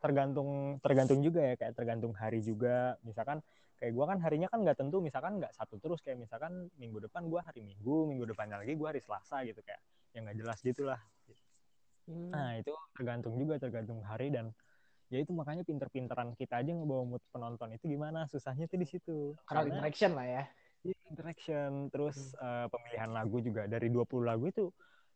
tergantung tergantung juga ya. Kayak tergantung hari juga. Misalkan kayak gue kan harinya kan nggak tentu. Misalkan nggak satu terus. Kayak misalkan minggu depan gue hari minggu minggu depannya lagi gue hari selasa gitu. Kayak yang nggak jelas gitulah. Hmm. nah itu tergantung juga tergantung hari dan ya itu makanya pinter-pinteran kita aja ngebawa mood penonton itu gimana? Susahnya tuh di situ. Crowd interaction lah ya. Iya, interaction. Terus hmm. uh, pemilihan lagu juga. Dari 20 lagu itu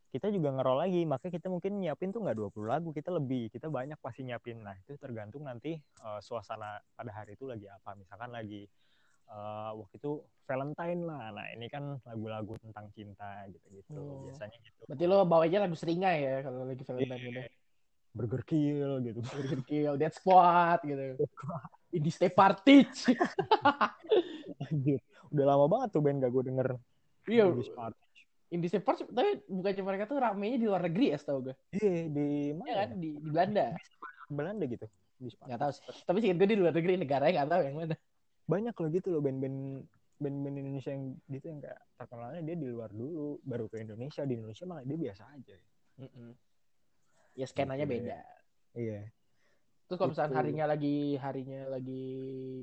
kita juga ngerol lagi. Makanya kita mungkin nyiapin tuh nggak 20 lagu kita lebih kita banyak pasti nyiapin. Nah itu tergantung nanti uh, suasana pada hari itu lagi apa. Misalkan lagi uh, waktu itu Valentine lah. Nah ini kan lagu-lagu tentang cinta gitu-gitu. Hmm. biasanya gitu. Berarti lo bawanya lagu seringai ya kalau lagi Valentine yeah. gitu Burger Kill gitu Burger Kill Dead Squad gitu [laughs] Indie Stay Party [laughs] Anjir udah lama banget tuh band gak gue denger Iya, Indie Support tapi bukan cuma mereka tuh ramenya di luar negeri ya setahu gue. Iya, di mana? Ya kan di, di Belanda. Belanda gitu. Nggak tahu sih. Tapi sih gue di luar negeri negaranya nggak tahu yang mana. Banyak loh gitu loh band-band band-band Indonesia yang gitu yang kayak terkenalnya dia di luar dulu baru ke Indonesia di Indonesia malah dia biasa aja. Mm -mm. Ya skenanya gitu, beda. Iya. Terus kalau misalnya harinya lagi harinya lagi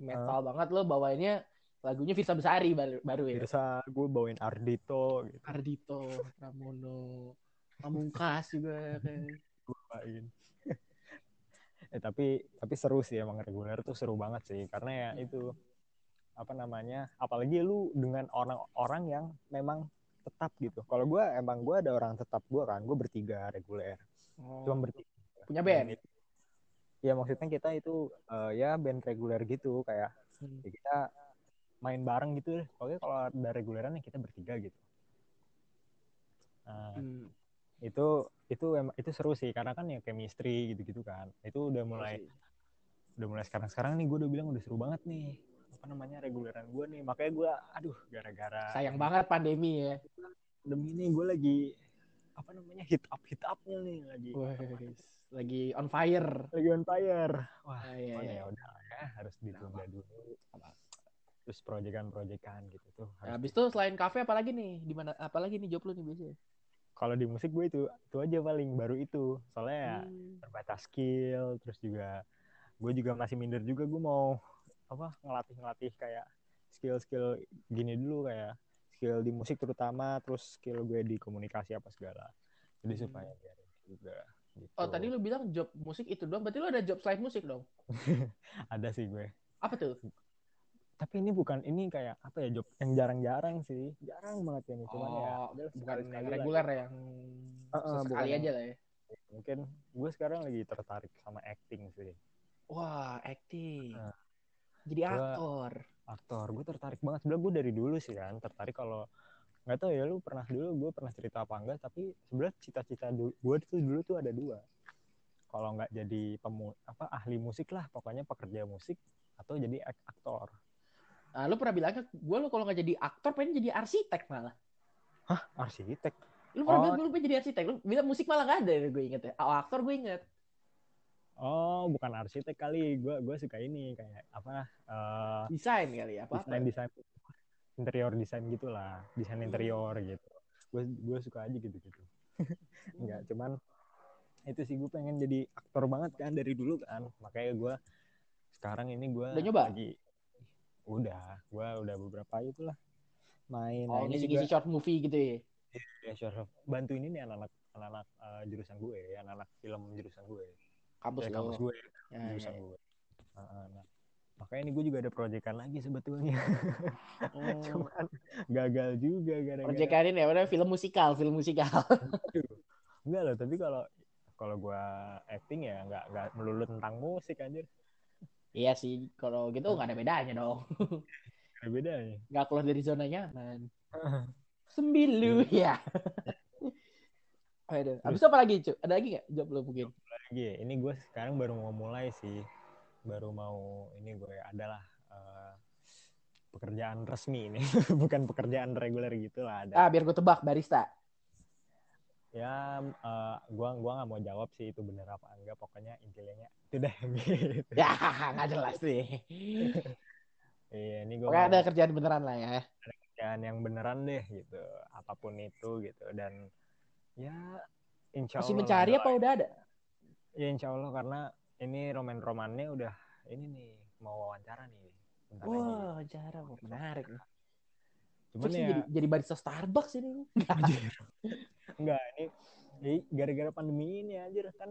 metal uh. banget lo bawainnya lagunya Firsa Besari baru, baru ya. Firsa gue bawain Ardito gitu. Ardito, Pramono, Pamungkas juga kan. gue bawain. [laughs] eh tapi tapi seru sih emang reguler tuh seru banget sih karena ya itu apa namanya apalagi lu dengan orang-orang yang memang tetap gitu. Kalau gue emang gue ada orang tetap gue kan, gue bertiga reguler. Oh. Cuma bertiga. Punya band? Ya maksudnya kita itu uh, ya band reguler gitu kayak hmm. ya kita main bareng gitu pokoknya kalau ada reguleran ya kita bertiga gitu nah, hmm. itu itu itu seru sih karena kan ya chemistry gitu-gitu kan itu udah mulai udah mulai sekarang sekarang nih gue udah bilang udah seru banget nih apa namanya reguleran gue nih makanya gue aduh gara-gara sayang banget pandemi ya pandemi ini gue lagi apa namanya hit up hit upnya nih lagi lagi on fire lagi on fire wah ah, iya, iya. ya udah ya harus ditunda dulu terus proyekan-proyekan gitu tuh. Nah, habis itu selain kafe apalagi nih? Di mana apalagi nih job lu nih biasanya? Kalau di musik gue itu itu aja paling baru itu. Soalnya ya hmm. terbatas skill terus juga gue juga masih minder juga gue mau apa ngelatih-ngelatih kayak skill-skill gini dulu kayak skill di musik terutama terus skill gue di komunikasi apa segala. Jadi hmm. supaya biar juga Gitu. Oh tadi lu bilang job musik itu doang, berarti lu ada job selain musik dong? [laughs] ada sih gue. Apa tuh? tapi ini bukan ini kayak apa ya job yang jarang-jarang sih jarang banget ini cuman ya oh, ya bukan yang reguler lagi. yang uh, uh, sekali aja lah ya mungkin gue sekarang lagi tertarik sama acting sih wah acting uh, jadi aktor aktor gue tertarik banget sebenarnya gue dari dulu sih kan tertarik kalau nggak tahu ya lu pernah dulu gue pernah cerita apa enggak tapi sebenarnya cita-cita gue tuh dulu tuh ada dua kalau nggak jadi pemu apa ahli musik lah pokoknya pekerja musik atau jadi aktor Nah, lu pernah bilang ke gue lu kalau nggak jadi aktor pengen jadi arsitek malah. Hah? Arsitek? Lu pernah oh. bilang lu pengen jadi arsitek. Lu bilang musik malah nggak ada gue inget ya. Oh, aktor gue inget. Oh, bukan arsitek kali. Gue gue suka ini kayak apa? Uh, desain kali ya? Apa? Desain desain interior desain gitulah, desain interior gitu. Gue gue suka aja gitu gitu. [laughs] Enggak, cuman itu sih gue pengen jadi aktor banget kan dari dulu kan. Makanya gue sekarang ini gue udah nyoba lagi udah gue udah beberapa itulah main oh ini ngisi short movie gitu ya ya short bantu ini nih anak-anak anak-anak uh, jurusan gue anak-anak film jurusan gue kampus ya, kampus gue ya, jurusan ya, ya. gue uh, nah. Makanya ini gue juga ada proyekan lagi sebetulnya. Oh. [laughs] cuman gagal juga gara-gara. Proyekan ini ya film musikal film musikal. Enggak loh tapi kalau kalau gue acting ya nggak nggak melulu tentang musik anjir. Iya sih kalau gitu nggak ada bedanya dong. Ada bedanya. Nggak keluar dari zona nyaman. [laughs] Sembilu ya. Aduh. Abis apa lagi, Cuk? Ada lagi nggak job lo mungkin? Lagi. Ini gue sekarang baru mau mulai sih. Baru mau ini gue adalah uh, pekerjaan resmi ini, [laughs] bukan pekerjaan reguler gitu lah. Ada. Ah, biar gue tebak barista. Ya, uh, gua gua nggak mau jawab sih itu bener apa enggak. Pokoknya intinya itu deh. [laughs] Gitu. Ya, nggak jelas nih. iya, ini gue. Pokoknya ada kerjaan beneran lah ya. Ada kerjaan yang beneran deh gitu, apa pun itu gitu dan ya insya masih mencari apa udah ada ya insya Allah karena ini roman romannya udah ini nih mau wawancara nih. Bentar wah wow, wawancara menarik. Nih Cuman ya, jadi, jadi barista Starbucks ini. [laughs] Enggak, ini gara-gara pandemi ini aja kan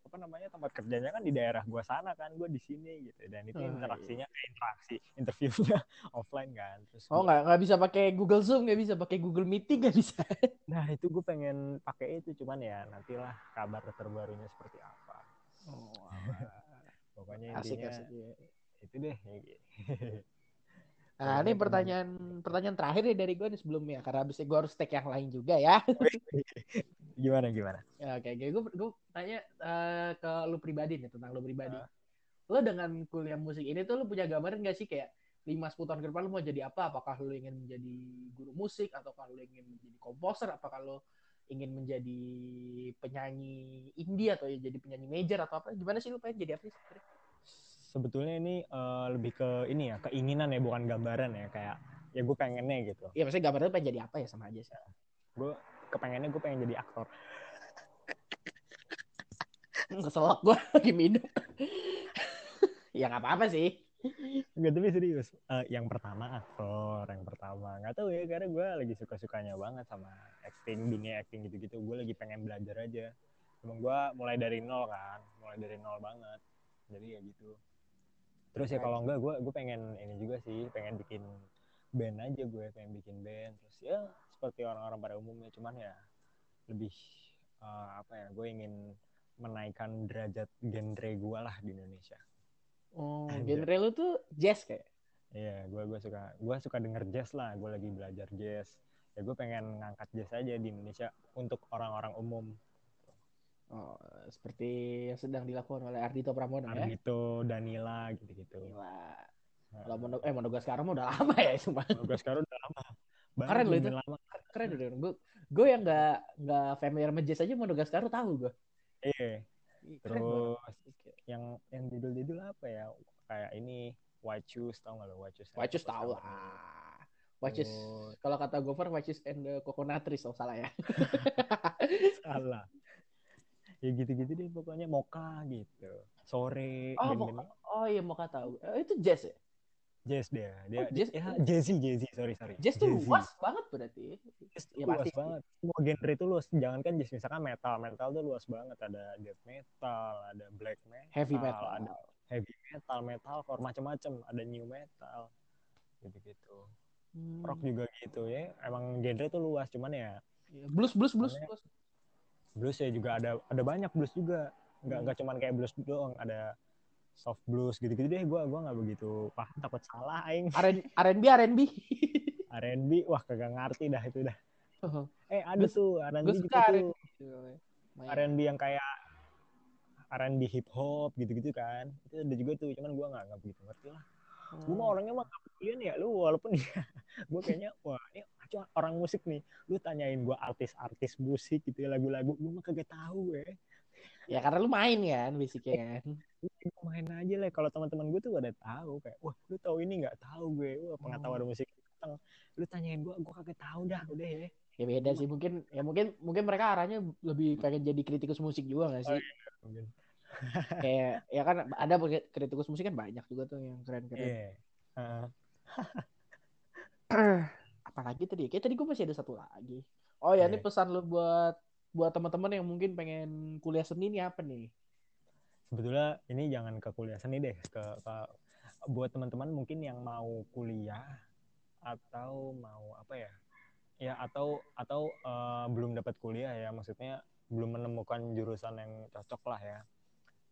apa namanya tempat kerjanya kan di daerah gua sana kan gua di sini gitu dan itu oh, interaksinya iya. interaksi [laughs] interviewnya offline kan terus oh nggak nggak bisa pakai Google Zoom nggak bisa pakai Google Meeting nggak bisa [laughs] nah itu gue pengen pakai itu cuman ya nantilah kabar terbarunya seperti apa oh, [laughs] pokoknya intinya asik, asik, ya. itu deh Nah, ini pertanyaan pertanyaan terakhir nih dari gue nih sebelumnya karena abis gue harus take yang lain juga ya. [laughs] gimana gimana? Ya, oke, okay. gue gue tanya uh, ke lu pribadi nih tentang lu pribadi. Uh. Lu dengan kuliah musik ini tuh lu punya gambaran gak sih kayak lima sepuluh tahun ke depan lu mau jadi apa? Apakah lu ingin menjadi guru musik atau kalau lu ingin menjadi komposer? Apakah lu ingin menjadi penyanyi indie atau jadi penyanyi major atau apa? Gimana sih lu pengen jadi apa sih? Sebetulnya ini uh, lebih ke ini ya keinginan ya bukan gambaran ya kayak ya gue pengennya gitu. Iya maksudnya gambarnya pengen jadi apa ya sama aja sih. Gue kepengennya gue pengen jadi aktor. [laughs] Keselak gue [laughs] lagi minum. [laughs] Ya nggak apa-apa sih. Enggak tapi serius uh, yang pertama aktor yang pertama. Nggak tahu ya karena gue lagi suka sukanya banget sama acting dunia acting gitu gitu gue lagi pengen belajar aja. Emang gue mulai dari nol kan mulai dari nol banget. Jadi ya gitu terus ya kalau enggak gue gue pengen ini juga sih pengen bikin band aja gue pengen bikin band. Terus ya seperti orang-orang pada umumnya cuman ya lebih uh, apa ya gue ingin menaikkan derajat genre gue lah di Indonesia. Oh [laughs] genre lu tuh jazz kayak? Iya gue gue suka gue suka denger jazz lah. Gue lagi belajar jazz. Ya gue pengen ngangkat jazz aja di Indonesia untuk orang-orang umum Oh, seperti yang sedang dilakukan oleh Ardito Pramono Ardito, ya. Ardito, Danila gitu-gitu. Danila. Kalau Mono eh Monogascar udah lama ya cuma. Monogascar udah lama. Banyak Keren loh itu. Lama. Keren udah. Gue gue yang nggak nggak familiar sama jazz aja Monogascar tahu gue. Iya. Terus yang yang judul-judul apa ya? Kayak ini White Shoes tau gak lo White Shoes? White Shoes tahu lah. White Shoes. Kalau kata Gopher White Shoes and the Coconut Trees oh salah ya. [laughs] salah ya gitu-gitu deh pokoknya moka gitu. Sore oh, moka. oh iya moka tahu. Oh, itu jazz ya? Jazz dia. Dia, oh, jazz? ya jazzy jazzy. Sorry sorry. Jazz tuh luas banget berarti. Jazz ya, luas pasti. banget. Semua genre itu luas. Jangankan jazz misalkan metal. Metal tuh luas banget. Ada death metal ada black metal heavy metal. ada heavy metal metal core macam-macam ada new metal gitu-gitu. Hmm. rock juga gitu ya. Emang genre tuh luas cuman ya iya, blues blues blues, blues blues ya juga ada ada banyak blues juga. Nggak hmm. nggak cuman kayak blues doang ada soft blues gitu-gitu deh. Gue gua nggak begitu paham takut salah aing. [laughs] R&B R&B. [laughs] R&B? Wah kagak ngerti dah itu dah. Uh-huh. eh ada tuh R&B juga tuh. R&B yang kayak R&B hip hop gitu-gitu kan. Itu ada juga tuh cuman gue nggak nggak begitu ngerti lah hmm. gue mah orangnya mah kemudian ya lu walaupun [laughs] ya gue kayaknya wah ini orang musik nih. Lu tanyain gue artis-artis musik gitu ya lagu-lagu gue mah kagak tahu ya ya karena lu main kan basicnya kan. Lu main aja lah. Kalau teman-teman gue tuh udah tahu kayak wah lu tahu ini nggak tahu gue. Wah pengetahuan musik lu tanyain gue gue kagak tahu dah udah ya. Ya beda sih mungkin ya mungkin mungkin mereka arahnya lebih pengen jadi kritikus musik juga gak sih? mungkin kayak ya kan ada kritikus musik kan banyak juga tuh yang keren-keren Iya. Heeh. [clears throat] apalagi tadi kayak tadi gue masih ada satu lagi oh ya ini Iya. pesan lu buat buat teman-teman yang mungkin pengen kuliah seni ini apa nih sebetulnya ini jangan ke kuliah seni deh ke, ke- buat teman-teman mungkin yang mau kuliah atau mau apa ya ya atau atau eh, belum dapat kuliah ya maksudnya belum menemukan jurusan yang cocok lah ya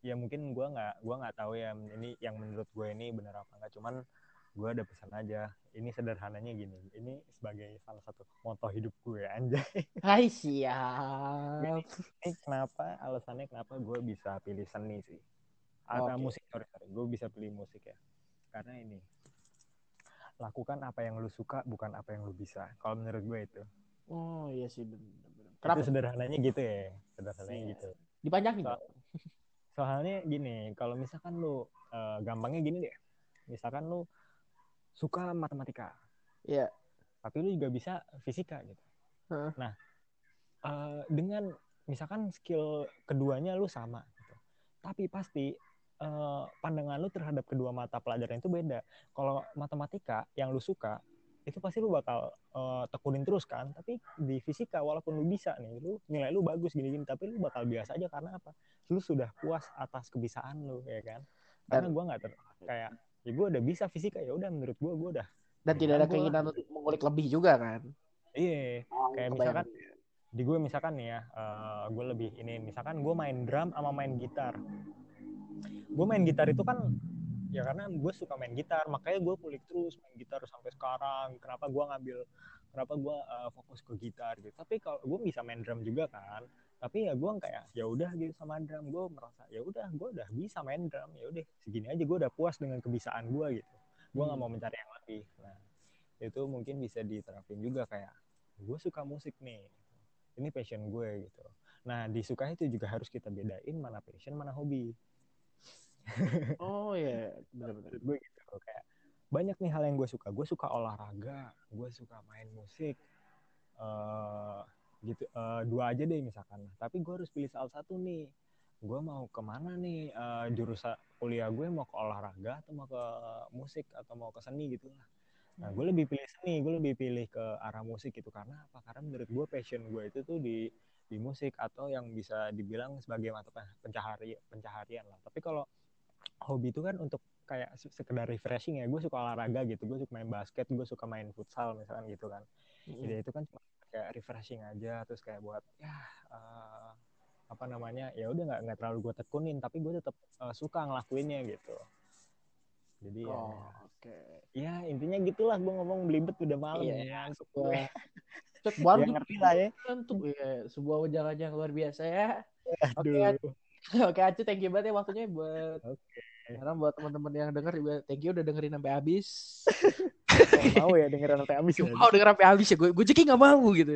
ya mungkin gua nggak gua nggak tahu ya ini yang menurut gue ini benar apa enggak cuman gue ada pesan aja. Ini sederhananya gini ini sebagai salah satu moto hidup gue anjay. Hai siap. Ini kenapa alasannya kenapa gue bisa pilih seni sih? Atau Oke. musik sorry sorry gue bisa pilih musik ya. Karena ini lakukan apa yang lu suka bukan apa yang lu bisa kalau menurut gue itu. Oh iya sih bener. itu sederhananya gitu ya sederhananya Iya. gitu. Dipanjangin So- [laughs] soalnya gini kalau misalkan lu eh, gampangnya gini deh misalkan lu suka matematika Iya. tapi lu juga bisa fisika gitu Heeh. nah eh, dengan misalkan skill keduanya lu sama gitu. tapi pasti eh, pandangan lu terhadap kedua mata pelajaran itu beda kalau matematika yang lu suka itu pasti lu bakal eh, tekunin terus kan. Tapi di fisika walaupun lu bisa nih lu nilai lu bagus gini-gini tapi lu bakal biasa aja karena apa? Lu sudah puas atas kebisaan lu ya kan? Karena gua nggak ter kayak ya gue udah bisa fisika ya udah menurut gua gue udah dan tidak ada keinginan untuk mengulik lebih juga kan? Iya kayak Kebayang. misalkan di gue misalkan nih ya gue lebih ini misalkan gue main drum sama main gitar. Gue main gitar itu kan ya karena gue suka main gitar makanya gue kulik terus main gitar sampai sekarang. Kenapa gue ngambil kenapa gue uh, fokus ke gitar gitu. Tapi kalau gue bisa main drum juga kan tapi ya gue kayak ya udah gitu sama drum. Gue merasa ya udah gue udah bisa main drum. Ya udah segini aja gue udah puas dengan kebisaan gue gitu. Gue nggak Hmm. mau mencari yang lebih. Nah itu mungkin bisa diterapin juga kayak gue suka musik nih. Ini passion gue gitu. Nah disuka itu juga harus kita bedain mana passion mana hobi oh iya benar-benar menurut gue gitu kayak banyak nih hal yang gue suka. Gue suka olahraga gue suka main musik eh gitu eh, dua aja deh misalkan. Tapi gue harus pilih salah satu nih. Gue mau ke mana nih? Eh, jurusan kuliah gue mau ke olahraga atau mau ke musik atau mau ke seni gitu lah. Nah gue lebih pilih seni gue lebih pilih ke arah musik gitu. Karena apa? Karena menurut gue passion gue itu tuh di di musik atau yang bisa dibilang sebagai mata pencahari pencaharian lah. Tapi kalau hobi itu kan untuk kayak se- sekedar refreshing ya. Gue suka olahraga gitu gue suka main basket gue suka main futsal misalkan gitu kan. Jadi itu kan cuma kayak refreshing aja terus kayak buat ya eh, apa namanya ya udah nggak nggak terlalu gue tekunin tapi gue tetap eh, suka ngelakuinnya gitu. Jadi ya, oh oke. ya intinya gitulah gue ngomong belibet udah malam Iya, ya. baru ya ngerti lah ya. Untuk ya, sebuah ujangan yang luar biasa ya. Oke, Aduh. [laughs] Oke Acu, thank you banget ya waktunya buat Oke. karena buat teman-teman yang denger juga thank you udah dengerin sampai habis. [laughs] mau ya dengerin sampai habis ya Mau denger sampai habis ya gue gue jadi nggak mau gitu.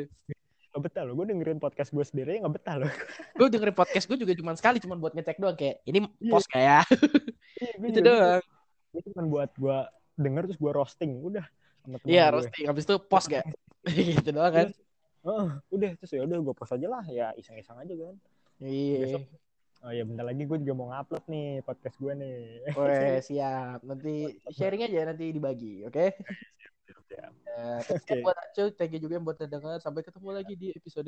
nggak betah loh gue dengerin podcast gue sendiri nggak betah loh [laughs] Gue dengerin podcast gue juga cuma sekali cuma buat ngecek doang kayak ini Iya. post kayak Iya, gue itu doang. Ini cuma buat gue denger terus gue roasting udah Iya roasting habis itu post kayak gitu doang kan. Oh, udah terus ya udah gue post aja lah ya iseng-iseng aja kan Iya. Besok. Oh ya bentar lagi gue juga mau ngupload nih podcast gue nih Oke [laughs] siap. Nanti sharing aja nanti dibagi, oke? Ya. Eh, Oke. buat Acu, thank you juga yang buat dengar. Sampai ketemu lagi di episode